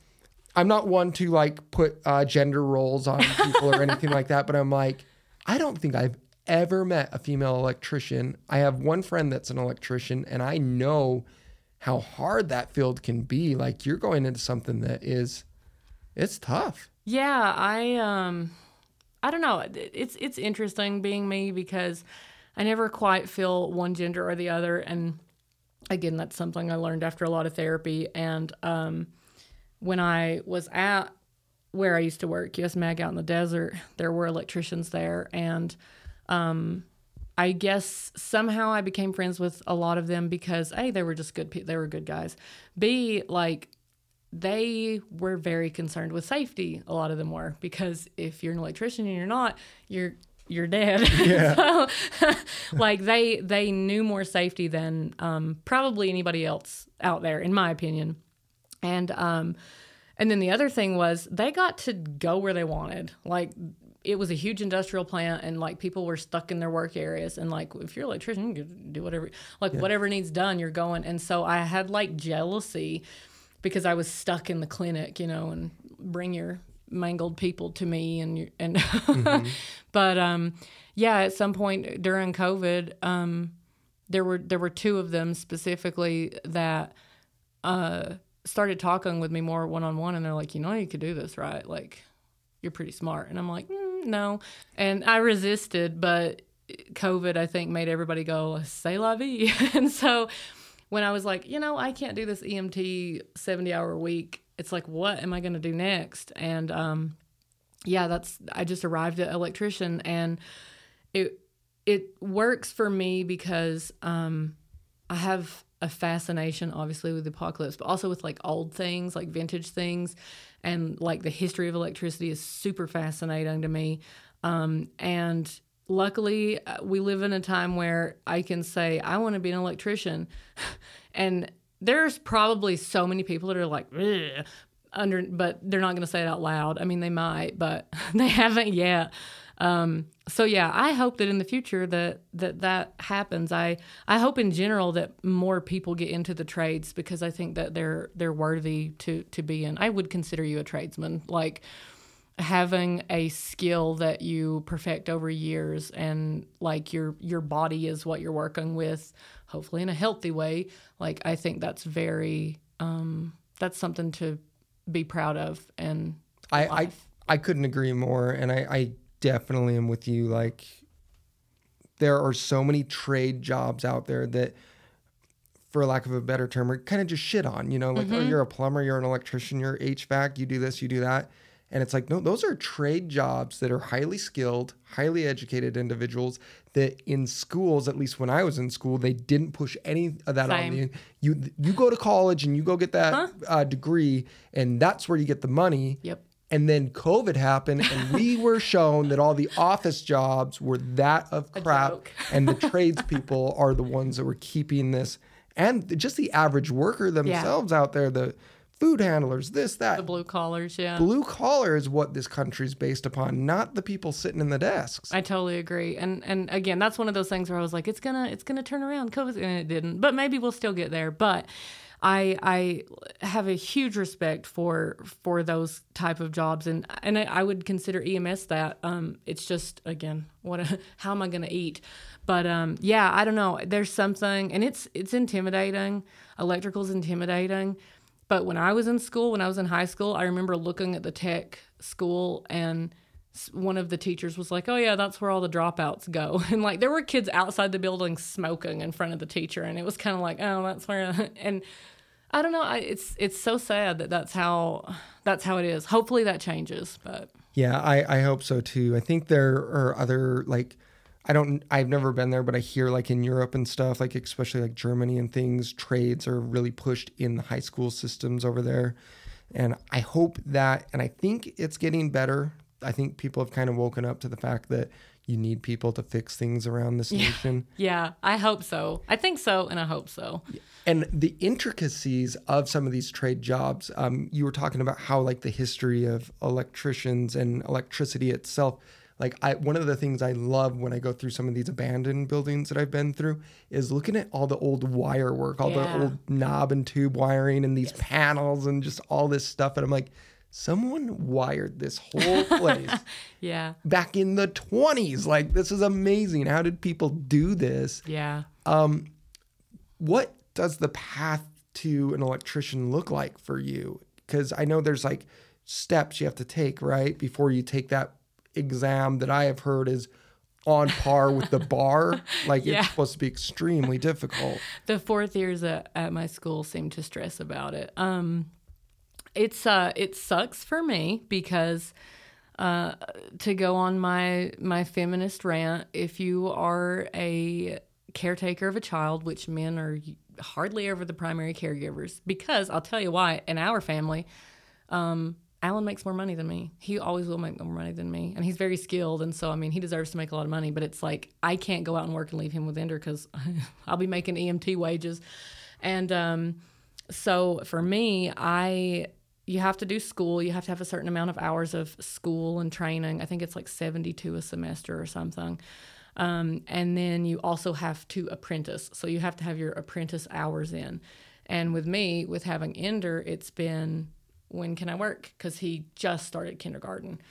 I'm not one to like put uh, gender roles on people or anything like that, but I'm like, I don't think I've ever met a female electrician. I have one friend that's an electrician, and I know how hard that field can be. Like you're going into something that is, it's tough. Yeah, I um I don't know. It's it's interesting being me because I never quite feel one gender or the other and again that's something I learned after a lot of therapy and um when I was at where I used to work, US Mag out in the desert, there were electricians there and um I guess somehow I became friends with a lot of them because A, they were just good pe- they were good guys. B, like they were very concerned with safety. A lot of them were because if you're an electrician and you're not, you're you're dead. Yeah. so, like they they knew more safety than um, probably anybody else out there, in my opinion. And um, and then the other thing was they got to go where they wanted. Like it was a huge industrial plant, and like people were stuck in their work areas. And like if you're an electrician, you can do whatever. Like whatever needs done, you're going. And so I had like jealousy because I was stuck in the clinic, you know, and bring your mangled people to me and and but um yeah, at some point during COVID, um there were there were two of them specifically that uh started talking with me more one on one and they're like, "You know, you could do this, right? Like you're pretty smart." And I'm like, mm, "No." And I resisted, but COVID I think made everybody go, say la vie." and so when I was like, you know, I can't do this EMT 70 hour week, it's like, what am I going to do next? And um, yeah, that's, I just arrived at electrician and it, it works for me because um, I have a fascination, obviously, with the apocalypse, but also with like old things, like vintage things. And like the history of electricity is super fascinating to me. Um, and luckily uh, we live in a time where I can say I want to be an electrician, and there's probably so many people that are like under, but they're not going to say it out loud. I mean, they might, but they haven't yet. Um, so yeah, I hope that in the future that that that happens. I I hope in general that more people get into the trades because I think that they're they're worthy to to be in. I would consider you a tradesman, like having a skill that you perfect over years and like your your body is what you're working with hopefully in a healthy way like i think that's very um that's something to be proud of and I, I. I couldn't agree more, and I, I definitely am with you. Like, there are so many trade jobs out there that, for lack of a better term, are kind of just shit on. You know, like, oh, you're a plumber, you're an electrician, you're HVAC, you do this, you do that, and it's like, no, those are trade jobs that are highly skilled, highly educated individuals that in schools, at least when I was in school, they didn't push any of that on you. You you go to college and you go get that uh, degree, and that's where you get the money. yep. And then COVID happened, and we were shown that all the office jobs were that of crap, and the tradespeople are the ones that were keeping this, and just the average worker themselves out there, the food handlers, this, that. The blue collars, yeah. Blue collar is what this country's based upon, not the people sitting in the desks. I totally agree. And and again, that's one of those things where I was like, it's gonna it's gonna turn around. COVID and it didn't. But maybe we'll still get there. But I I have a huge respect for for those type of jobs and and I, I would consider EMS that. Um it's just again, what how am I gonna eat? But um yeah, I don't know. There's something and it's it's intimidating. Electrical's intimidating. But when I was in school, when I was in high school, I remember looking at the tech school and one of the teachers was like, "Oh yeah, that's where all the dropouts go." And like there were kids outside the building smoking in front of the teacher and it was kind of like, "Oh, that's where." And I don't know, I, it's it's so sad that that's how that's how it is. Hopefully that changes, but Yeah, I, I hope so too. I think there are other like I don't I've never been there, but I hear like in Europe and stuff, like especially like Germany and things, trades are really pushed in the high school systems over there. And I hope that and I think it's getting better. I think people have kind of woken up to the fact that you need people to fix things around this nation. yeah, I hope so. I think so and I hope so. and the intricacies of some of these trade jobs um, you were talking about how like the history of electricians and electricity itself like I, one of the things I love when I go through some of these abandoned buildings that I've been through is looking at all the old wire work, all Yeah. the old knob and tube wiring and these panels and just all this stuff. And I'm like, someone wired this whole place Yeah. back in the 20s. Like, this is amazing. How did people do this? Yeah. Um what does the path to an electrician look like for you? Because I know there's like steps you have to take, right? Before you take that exam that I have heard is on par with the bar. Like Yeah. it's supposed to be extremely difficult. the fourth years at, at my school seem to stress about it. Um, it's uh, it sucks for me because uh, to go on my my feminist rant, if you are a caretaker of a child, which men are hardly ever the primary caregivers, because I'll tell you why. In our family, um, Alan makes more money than me. He always will make more money than me, and he's very skilled. And so, I mean, he deserves to make a lot of money. But it's like I can't go out and work and leave him with Ender because I'll be making EMT wages. And um, so, for me, I you have to do school. You have to have a certain amount of hours of school and training. I think it's like seventy-two a semester or something. Um, and then you also have to apprentice. So you have to have your apprentice hours in. And with me, with having Ender, it's been when can I work? Because he just started kindergarten.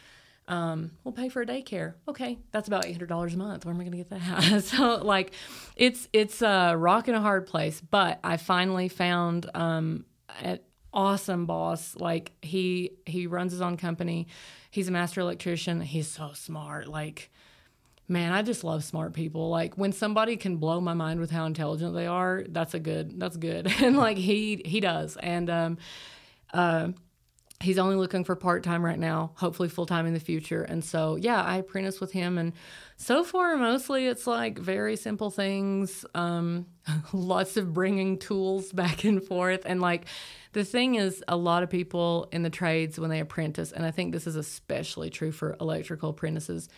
Um, we'll pay for a daycare. Okay, that's about eight hundred dollars a month. Where am I going to get that? so like, it's it's a rock and a hard place. But I finally found um, an awesome boss. Like he he runs his own company. He's a master electrician. He's so smart. Like man i just love smart people like when somebody can blow my mind with how intelligent they are that's a good that's good and like he he does and um uh he's only looking for part-time right now hopefully full-time in the future. And so yeah i apprentice with him. And so far mostly it's like very simple things um lots of bringing tools back and forth. And like the thing is a lot of people in the trades when they apprentice and i think this is especially true for electrical apprentices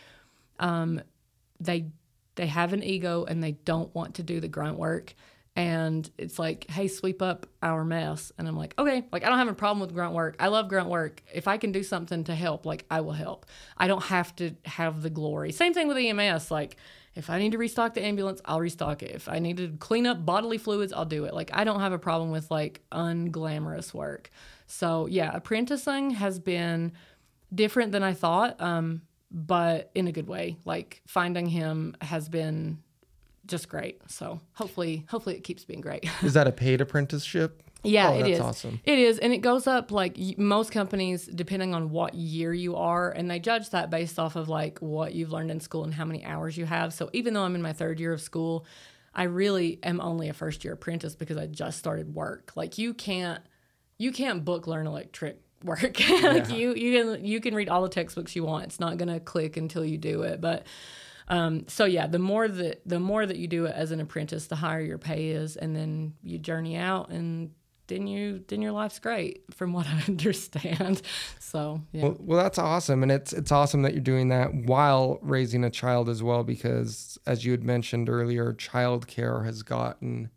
they they have an ego and they don't want to do the grunt work and it's like hey sweep up our mess. And i'm like okay like i don't have a problem with grunt work. I love grunt work. If i can do something to help like i will help. I don't have to have the glory. Same thing with ems like if i need to restock the ambulance i'll restock it. If i need to clean up bodily fluids i'll do it. Like i don't have a problem with like unglamorous work. So yeah apprenticing has been different than I thought, um, but in a good way. Like finding him has been just great. So hopefully, hopefully it keeps being great. Is that a paid apprenticeship? yeah, Oh, it that's is. awesome. It is, and it goes up like most companies, depending on what year you are, and they judge that based off of like what you've learned in school and how many hours you have. So even though I'm in my third year of school, I really am only a first year apprentice because I just started work. Like you can't you can't book learn electric work. like you you can you can read all the textbooks you want. It's not gonna click until you do it. But um, so yeah, the more that the more that you do it as an apprentice, the higher your pay is, and then you journey out, and then you then your life's great, from what I understand. So yeah, Well, well, that's awesome, and it's it's awesome that you're doing that while raising a child as well, because as you had mentioned earlier, childcare has gotten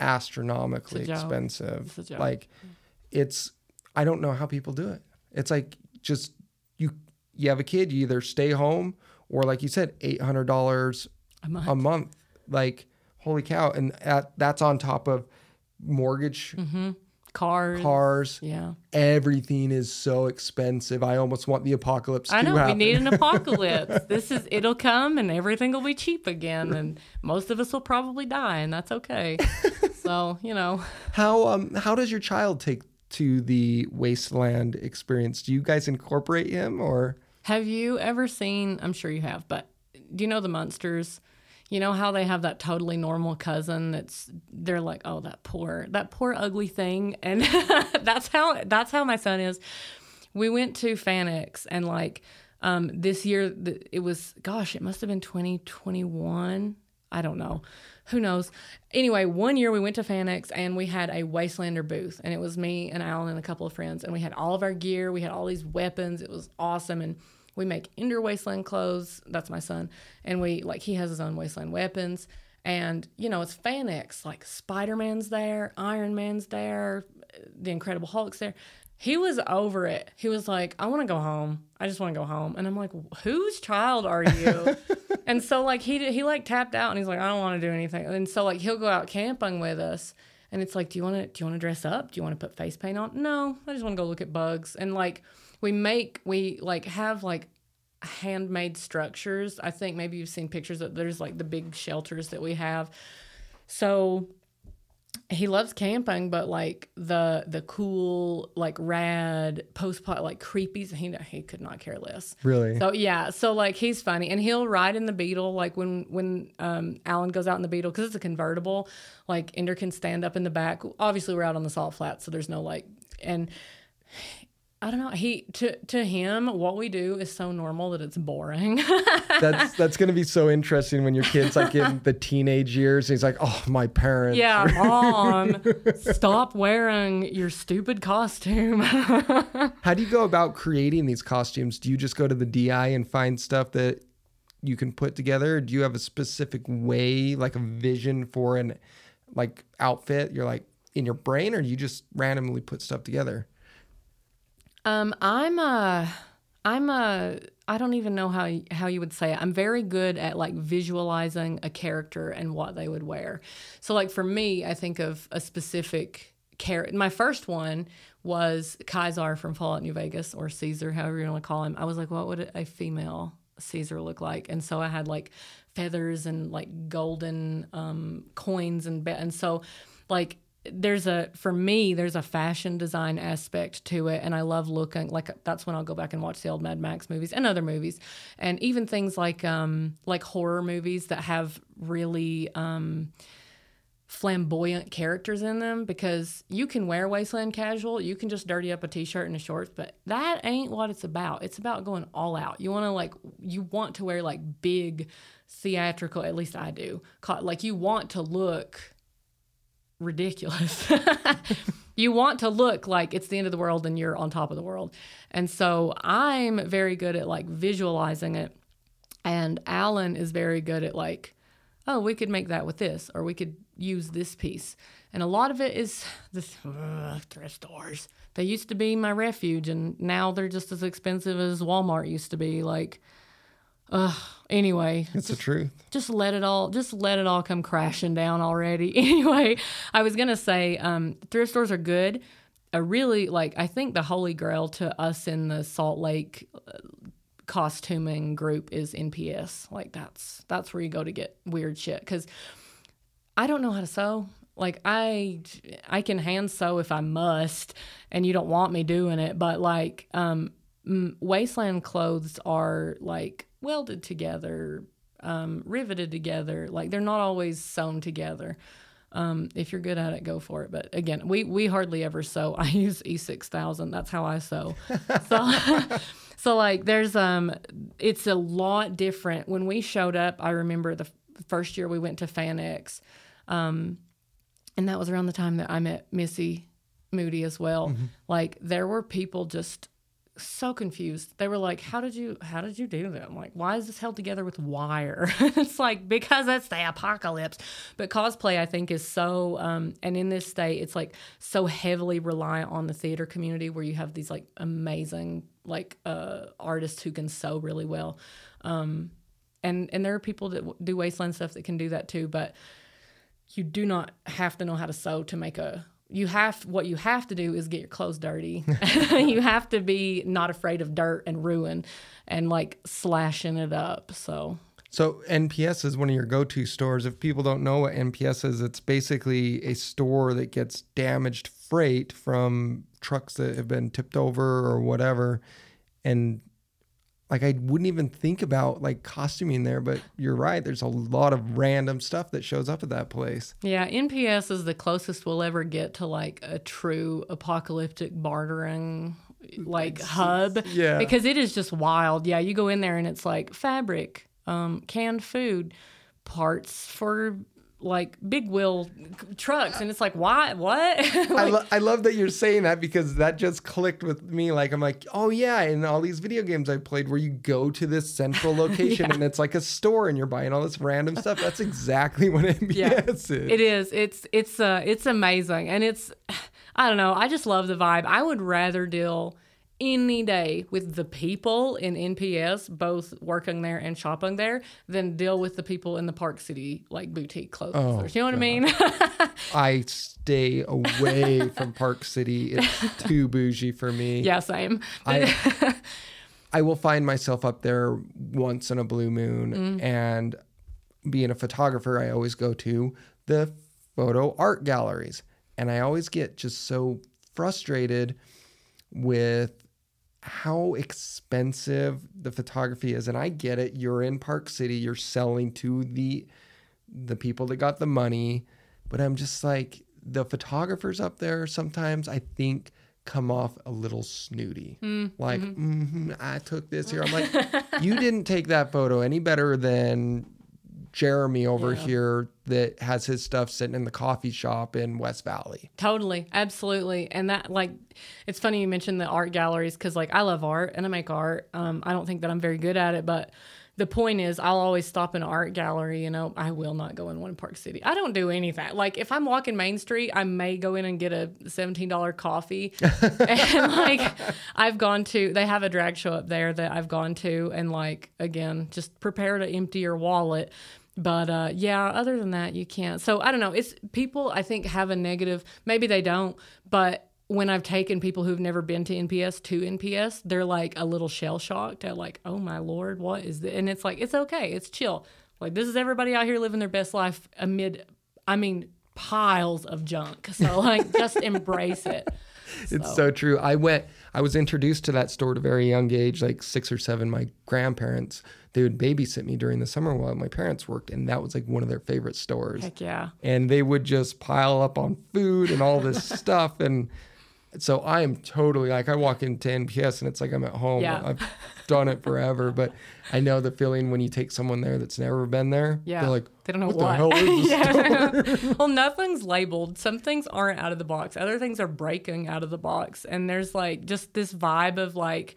astronomically It's expensive. It's. Like, it's I don't know how people do it. It's like just you you have a kid, you either stay home or like you said, eight hundred dollars A month. a month. Like holy cow! And that, that's on top of mortgage, Cars. cars. Yeah. Everything is so expensive. I almost want the apocalypse I know we need an apocalypse. this is it'll come and everything will be cheap again and most of us will probably die and that's okay. so, you know, How um how does your child take to the wasteland experience? Do you guys incorporate him or have you ever seen I'm sure you have, but do you know the monsters? You know how they have that totally normal cousin that's they're like, "Oh, that poor that poor ugly thing." And that's how that's how my son is. We went to FanX and like um this year it was gosh, it must have been 2021. I don't know. Who knows? Anyway, one year we went to FanX and we had a Wastelander booth, and it was me and Alan and a couple of friends, and we had all of our gear. We had all these weapons. It was awesome, and we make Ender Wasteland clothes. That's my son, and we like he has his own Wasteland weapons, and you know it's FanX. Like Spider Man's there, Iron Man's there, the Incredible Hulk's there. He was over it. He was like, I want to go home. I just want to go home. And I'm like, whose child are you? and so like he he like tapped out and he's like, I don't want to do anything. And so like he'll go out camping with us. And it's like, do you want to do you want to dress up? Do you want to put face paint on? No, I just want to go look at bugs. And like we make we like have like handmade structures. I think maybe you've seen pictures of there's like the big shelters that we have. So he loves camping, but like the the cool, like rad post pot like creepies, he he could not care less. really? So yeah, so like he's funny, and he'll ride in the Beetle. Like when when um, Alan goes out in the Beetle because it's a convertible. Like Ender can stand up in the back. Obviously, we're out on the salt flat, so there's no like and. I don't know. He to to him, what we do is so normal that it's boring. that's that's gonna be so interesting when your kid's like in the teenage years and he's like, Oh, my parents. yeah, mom, stop wearing your stupid costume. How do you go about creating these costumes? Do you just go to the DI and find stuff that you can put together? Do you have a specific way, like a vision for an like outfit? You're like in your brain, or you just randomly put stuff together? Um, I'm a, I'm a, I don't even know how how you would say it. I'm very good at like visualizing a character and what they would wear. So like for me, I think of a specific character. My first one was Kaiser from Fallout New Vegas or Caesar, however you want to call him. I was like, what would a female Caesar look like? And so I had like feathers and like golden um, coins and be- and so like there's a for me there's a fashion design aspect to it and i love looking like that's when i'll go back and watch the old mad max movies and other movies. And even things like um like horror movies that have really um flamboyant characters in them because you can wear wasteland casual you can just dirty up a t-shirt and a shorts but that ain't what it's about. It's about going all out. You want to like you want to wear like big theatrical at least i do like you want to look ridiculous. you want to look like it's the end of the world and you're on top of the world. And so I'm very good at like visualizing it. And Alan is very good at like, oh, we could make that with this, or we could use this piece. And a lot of it is this thrift stores. They used to be my refuge, and now they're just as expensive as Walmart used to be. Like, ugh. Anyway, It's the truth. just let it all just let it all come crashing down already. Anyway i was gonna say um thrift stores are good. A really like i think the holy grail to us in the salt lake uh, costuming group is nps like that's that's where you go to get weird shit. Because i don't know how to sew. Like i i can hand sew if i must and you don't want me doing it but like um wasteland clothes are like welded together um, riveted together. Like they're not always sewn together. Um, if you're good at it, go for it. But again, we we hardly ever sew. I use E6000. That's how I sew. So, so like there's um, it's a lot different. When we showed up, I remember the f- first year we went to FanX, um, and that was around the time that I met Missy Moody as well. Like there were people just so confused. They were like, "How did you how did you do that?" I'm like, "Why is this held together with wire?" it's like because it's the apocalypse. But cosplay, I think, is so um, and in this state, it's like so heavily reliant on the theater community where you have these like amazing like uh, artists who can sew really well. Um, and and there are people that do wasteland stuff that can do that too, but you do not have to know how to sew to make a you have what you have to do is get your clothes dirty. you have to be not afraid of dirt and ruin and like slashing it up. So So NPS is one of your go-to stores. If people don't know what NPS is, it's basically a store that gets damaged freight from trucks that have been tipped over or whatever. And like I wouldn't even think about like costuming there, but you're right. There's a lot of random stuff that shows up at that place. yeah, NPS is the closest we'll ever get to like a true apocalyptic bartering like hub. yeah. Because it is just wild. Yeah, you go in there and it's like fabric, um, canned food, parts for like big wheel trucks and it's like why what I, lo- I love that you're saying that because that just clicked with me. Like, I'm like, oh, yeah. In all these video games I played where you go to this central location and it's like a store and you're buying all this random stuff. That's exactly what NPS Yeah. is. It is. It's it's uh it's amazing. And it's I don't know, I just love the vibe. I would rather deal any day with the people in NPS, both working there and shopping there, than deal with the people in the Park City like boutique clothes. stores. You know what I mean? I stay away from Park City. It's too bougie for me. yeah, same. I, I will find myself up there once in a blue moon. Mm. And being a photographer, I always go to the photo art galleries. And I always get just so frustrated with how expensive the photography is. And I get it. You're in Park City, you're selling to the the people that got the money. But I'm just like the photographers up there sometimes I think come off a little snooty. Like, "Mhm, I took this here. I'm like, you didn't take that photo any better than Jeremy over here that has his stuff sitting in the coffee shop in West Valley. Totally, absolutely, and that like, it's funny you mentioned the art galleries because like I love art and I make art. Um, I don't think that I'm very good at it, but the point is I'll always stop in an art gallery. You know, I will not go in one in Park City. I don't do any of that. Like if I'm walking Main Street, I may go in and get a seventeen dollar coffee. and like I've gone to, they have a drag show up there that I've gone to, and like again, just prepare to empty your wallet. But uh, yeah, other than that, you can't. So I don't know. It's people I think have a negative. Maybe they don't, but when I've taken people who've never been to NPS to NPS, they're like a little shell shocked at like, oh my lord, what is this? And it's like it's okay, it's chill. Like this is everybody out here living their best life amid, I mean, piles of junk. So like, just embrace it. It's so true. I went, I was introduced to that store at a very young age, like six or seven. My grandparents, they would babysit me during the summer while my parents worked, and that was like one of their favorite stores. Heck yeah. and they would just pile up on food and all this stuff and so I am totally like I walk into NPS and it's like I'm at home. Yeah. I've done it forever, but I know the feeling when you take someone there that's never been there. Yeah. They're like, They don't know what, what. the hell is this? yeah. well, nothing's labeled. Some things aren't out of the box. Other things are breaking out of the box. And there's like just this vibe of like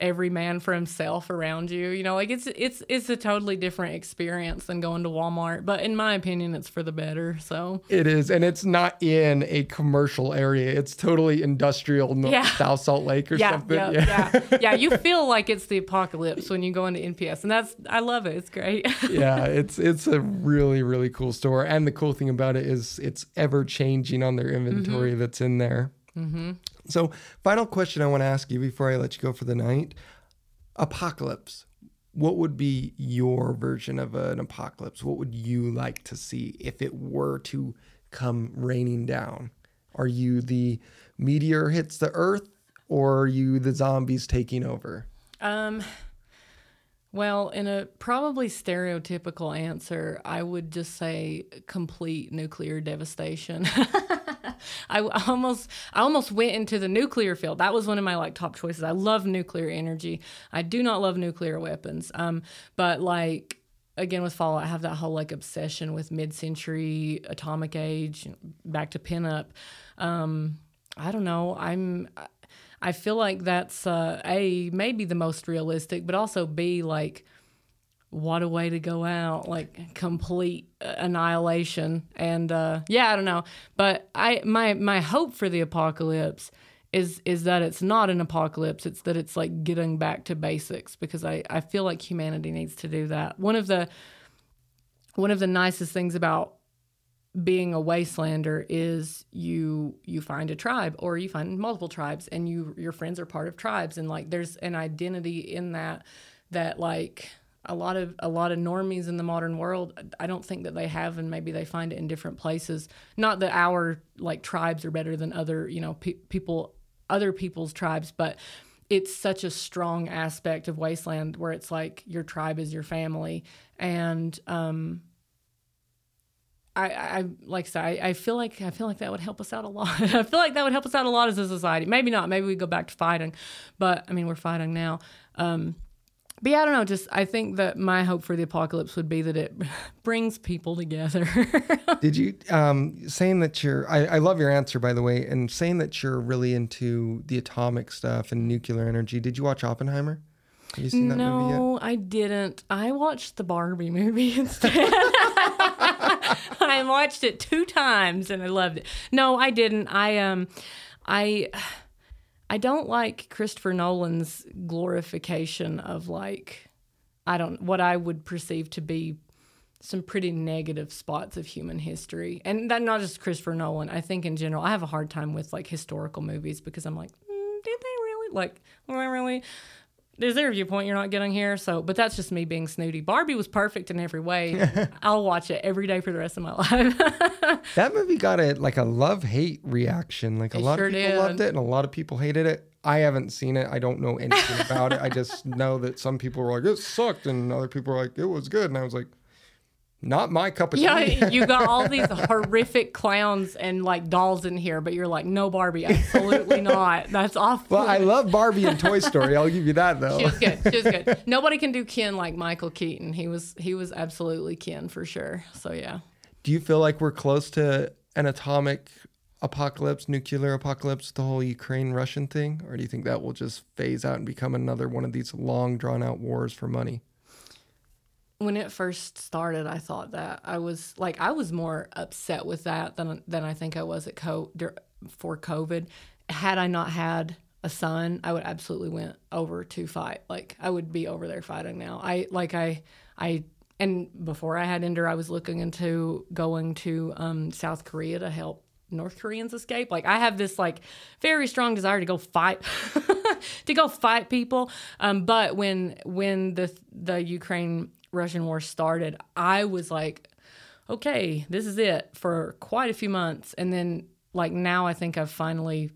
every man for himself around you. You know, like it's it's it's a totally different experience than going to Walmart. But in my opinion, it's for the better. So It is, and it's not in a commercial area. It's totally industrial, Yeah. South Salt Lake or yeah, something. yeah, yeah, yeah. You feel like it's the apocalypse when you go into NPS, and that's I love it. It's great. yeah, it's it's a really really cool store, and the cool thing about it is it's ever changing on their inventory Mm-hmm. that's in there. Mm-hmm. So, final question I want to ask you before I let you go for the night: Apocalypse. What would be your version of an apocalypse? What would you like to see if it were to come raining down? Are you the meteor hits the earth, or are you the zombies taking over? Um, well, in a probably stereotypical answer, I would just say complete nuclear devastation. I almost, I almost went into the nuclear field. That was one of my like top choices. I love nuclear energy. I do not love nuclear weapons. Um, but like again with Fallout, I have that whole like obsession with mid-century atomic age, back to pinup. Um, I don't know. I'm I feel like that's uh, a maybe the most realistic, but also b like what a way to go out like complete annihilation. And uh, yeah i don't know. But i my my hope for the apocalypse is is that it's not an apocalypse. It's that it's like getting back to basics because i i feel like humanity needs to do that. One of the one of the nicest things about being a wastelander is you you find a tribe or you find multiple tribes and you your friends are part of tribes. And like there's an identity in that that like a lot of a lot of normies in the modern world i don't think that they have and maybe they find it in different places not that our like tribes are better than other you know pe- people other people's tribes but it's such a strong aspect of wasteland where it's like your tribe is your family and um I, I like I said, I, I feel like I feel like that would help us out a lot. I feel like that would help us out a lot as a society. Maybe not. Maybe we go back to fighting, but I mean we're fighting now. Um, but yeah, I don't know. Just I think that my hope for the apocalypse would be that it brings people together. Did you um, saying that you're? I, I love your answer, by the way, and saying that you're really into the atomic stuff and nuclear energy. Did you watch Oppenheimer? Have you seen that no, movie yet? I didn't. I watched the Barbie movie instead. I watched it two times and I loved it. No, I didn't. I um, I. I don't like Christopher Nolan's glorification of like I don't what I would perceive to be some pretty negative spots of human history. And that not just Christopher Nolan. I think in general, I have a hard time with like historical movies because I'm like, mm, did they really like really is there a viewpoint you're not getting here? So, but that's just me being snooty. Barbie was perfect in every way. I'll watch it every day for the rest of my life. that movie got a like a love hate reaction. Like a It lot sure of people did. loved it, and a lot of people hated it. I haven't seen it. I don't know anything about it. I just know that some people were like, "It sucked," and other people were like, "It was good." And I was like, "Not my cup of tea." yeah, you got all these horrific clowns and like dolls in here, but you're like, no, Barbie, absolutely not. That's awful. well, I love Barbie and Toy Story. I'll give you that though. She was good. She was good. Nobody can do Ken like Michael Keaton. He was he was absolutely Ken for sure. So yeah. Do you feel like we're close to an atomic apocalypse, nuclear apocalypse, the whole Ukraine Russian thing? Or do you think that will just phase out and become another one of these long drawn out wars for money? When it first started, I thought that I was like I was more upset with that than than I think I was at co for COVID. Had I not had a son, I would absolutely went over to fight. Like I would be over there fighting now. I like I I and before I had Ender, I was looking into going to um, South Korea to help North Koreans escape. Like I have this like very strong desire to go fight, to go fight people. Um, but when when the the Ukraine Russian war started, I was like, okay, this is it for quite a few months, and then like now I think I've finally.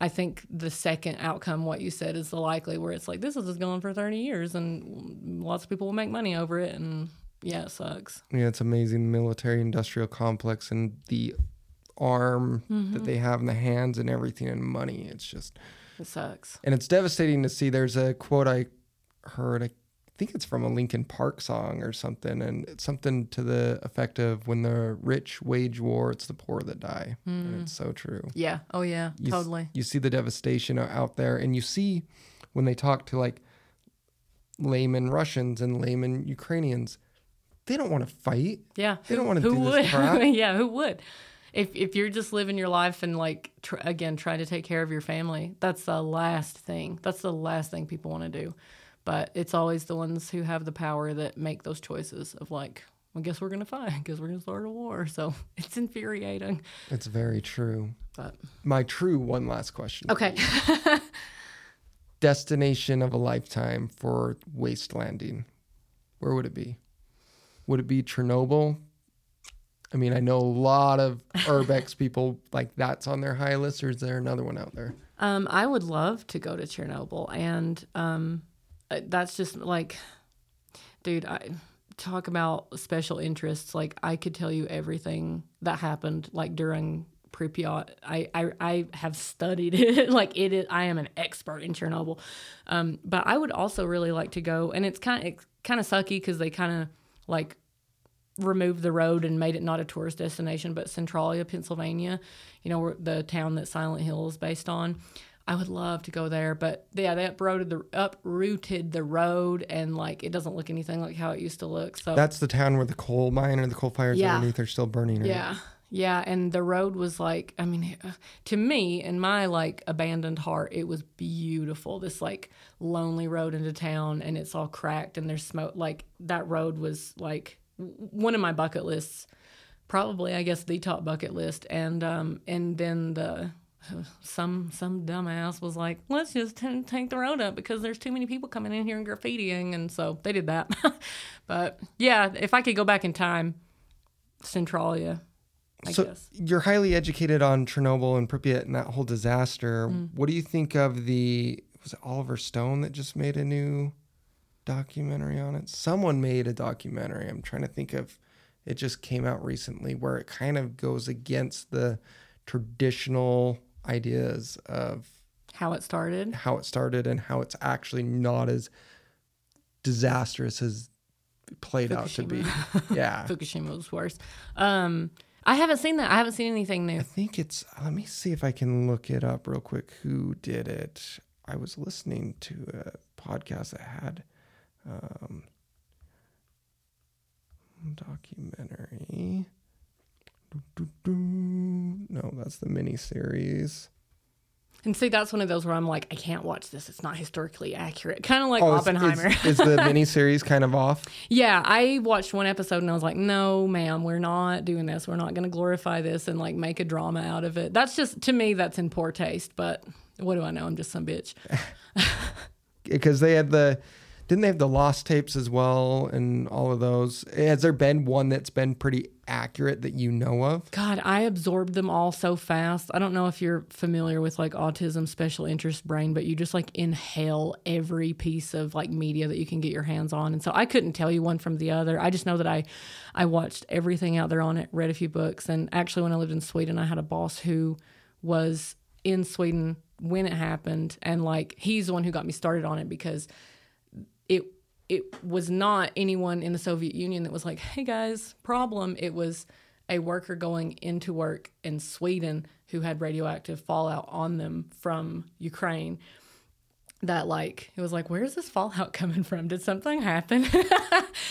I think the second outcome, what you said, is the likely where it's like this is just going for thirty years, and lots of people will make money over it, and yeah, it sucks. Yeah, it's amazing military industrial complex and the arm that mm-hmm. they have in the hands and everything and money. It's just It sucks. and it's devastating to see. There's a quote I heard. I think it's from a Linkin Park song or something, and it's something to the effect of "When the rich wage war, it's the poor that die," and it's hmm. so true. Yeah. Oh yeah. You s- totally. you see the devastation out there, and you see when they talk to like layman Russians and layman Ukrainians, they don't want to fight. Yeah. They don't wanna who do this would? crap. yeah. Who would? If if you're just living your life and like tr- again trying to take care of your family, that's the last thing. That's the last thing people want to do. But it's always the ones who have the power that make those choices of like, well, guess we're gonna fight. Guess we're gonna start a war. So it's infuriating. It's very true. But My true one last question. okay. Destination of a lifetime for waste landing. Where would it be? Would it be Chernobyl? I mean, I know a lot of Urbex people like that's on their high list, or is there another one out there? Um, I would love to go to Chernobyl, and um, that's just like, dude, I talk about special interests. Like, I could tell you everything that happened, like during Pripyat. I I, I have studied it. like, it is. I am an expert in Chernobyl. Um, but I would also really like to go, and it's kind of it's kind of sucky because they kind of like removed the road and made it not a tourist destination, but Centralia, Pennsylvania, you know, the town that Silent Hill is based on. I would love to go there, but yeah, they uprooted the uprooted the road, and like it doesn't look anything like how it used to look. So That's the town where the coal mine or the coal fires Yeah. underneath are still burning. Right? yeah, yeah, and the road was like, I mean, uh, to me, in my like abandoned heart, it was beautiful. This like lonely road into town, and it's all cracked, and there's smoke. Like that road was like one of my bucket lists, probably I guess the top bucket list, and um, and then the some some dumbass was like, let's just t- take the road up because there's too many people coming in here and graffitiing, and so they did that. but yeah, if I could go back in time, Centralia, I so guess. you're highly educated on Chernobyl and Pripyat and that whole disaster. Mm. What do you think of the was it Oliver Stone that just made a new documentary on it? Someone made a documentary. I'm trying to think of it just came out recently where it kind of goes against the traditional ideas of How it started. how it started and how it's actually not as disastrous as it played out to be. Yeah. Fukushima was worse. Um, I haven't seen that. I haven't seen anything new. I think it's. Let me see if I can look it up real quick. Who did it? I was listening to a podcast that had um, documentary. No, that's the mini series. And see, that's one of those where I'm like, I can't watch this. It's not historically accurate. Kind of like Oh, Oppenheimer. is, is the mini series kind of off? yeah, I watched one episode and I was like, no, ma'am, we're not doing this. We're not going to glorify this and like make a drama out of it. That's just, to me, that's in poor taste. But what do I know? I'm just some bitch. Because they had the. Didn't they have the lost tapes as well and all of those? Has there been one that's been pretty accurate that you know of? God, I absorbed them all so fast. I don't know if you're familiar with like autism special interest brain, but you just like inhale every piece of like media that you can get your hands on. And so I couldn't tell you one from the other. I just know that I I watched everything out there on it, read a few books, and actually when I lived in Sweden, I had a boss who was in Sweden when it happened and like he's the one who got me started on it because it was not anyone in the Soviet Union that was like, "Hey guys, problem." It was a worker going into work in Sweden who had radioactive fallout on them from Ukraine. That like it was like, "Where's this fallout coming from? Did something happen?"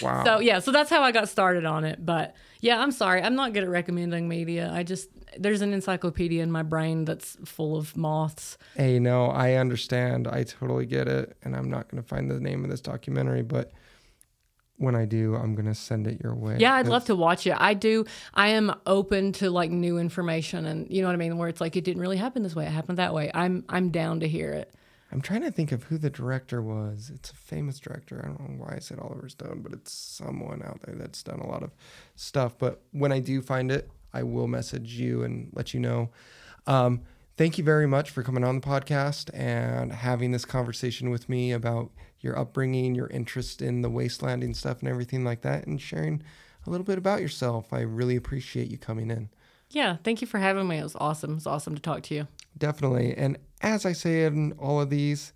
Wow. So yeah, so that's how I got started on it. But yeah, I'm sorry, I'm not good at recommending media. I just there's an encyclopedia in my brain that's full of moths. Hey, no, I understand. I totally get it. And I'm not going to find the name of this documentary, but when I do, I'm going to send it your way. Yeah, I'd love to watch it. I do. I am open to like new information, and you know what I mean. Where it's like it didn't really happen this way; it happened that way. I'm I'm down to hear it. I'm trying to think of who the director was. It's a famous director. I don't know why I said Oliver Stone, but it's someone out there that's done a lot of stuff. But when I do find it, I will message you and let you know. Um, thank you very much for coming on the podcast and having this conversation with me about your upbringing, your interest in the wastelanding stuff and everything like that, and sharing a little bit about yourself. I really appreciate you coming in. Yeah, thank you for having me. It was awesome. It's awesome to talk to you. Definitely. And as I say in all of these,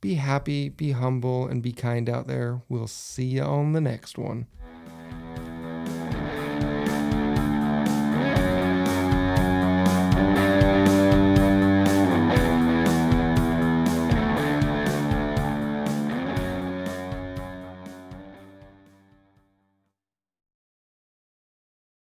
be happy, be humble, and be kind out there. We'll see you on the next one.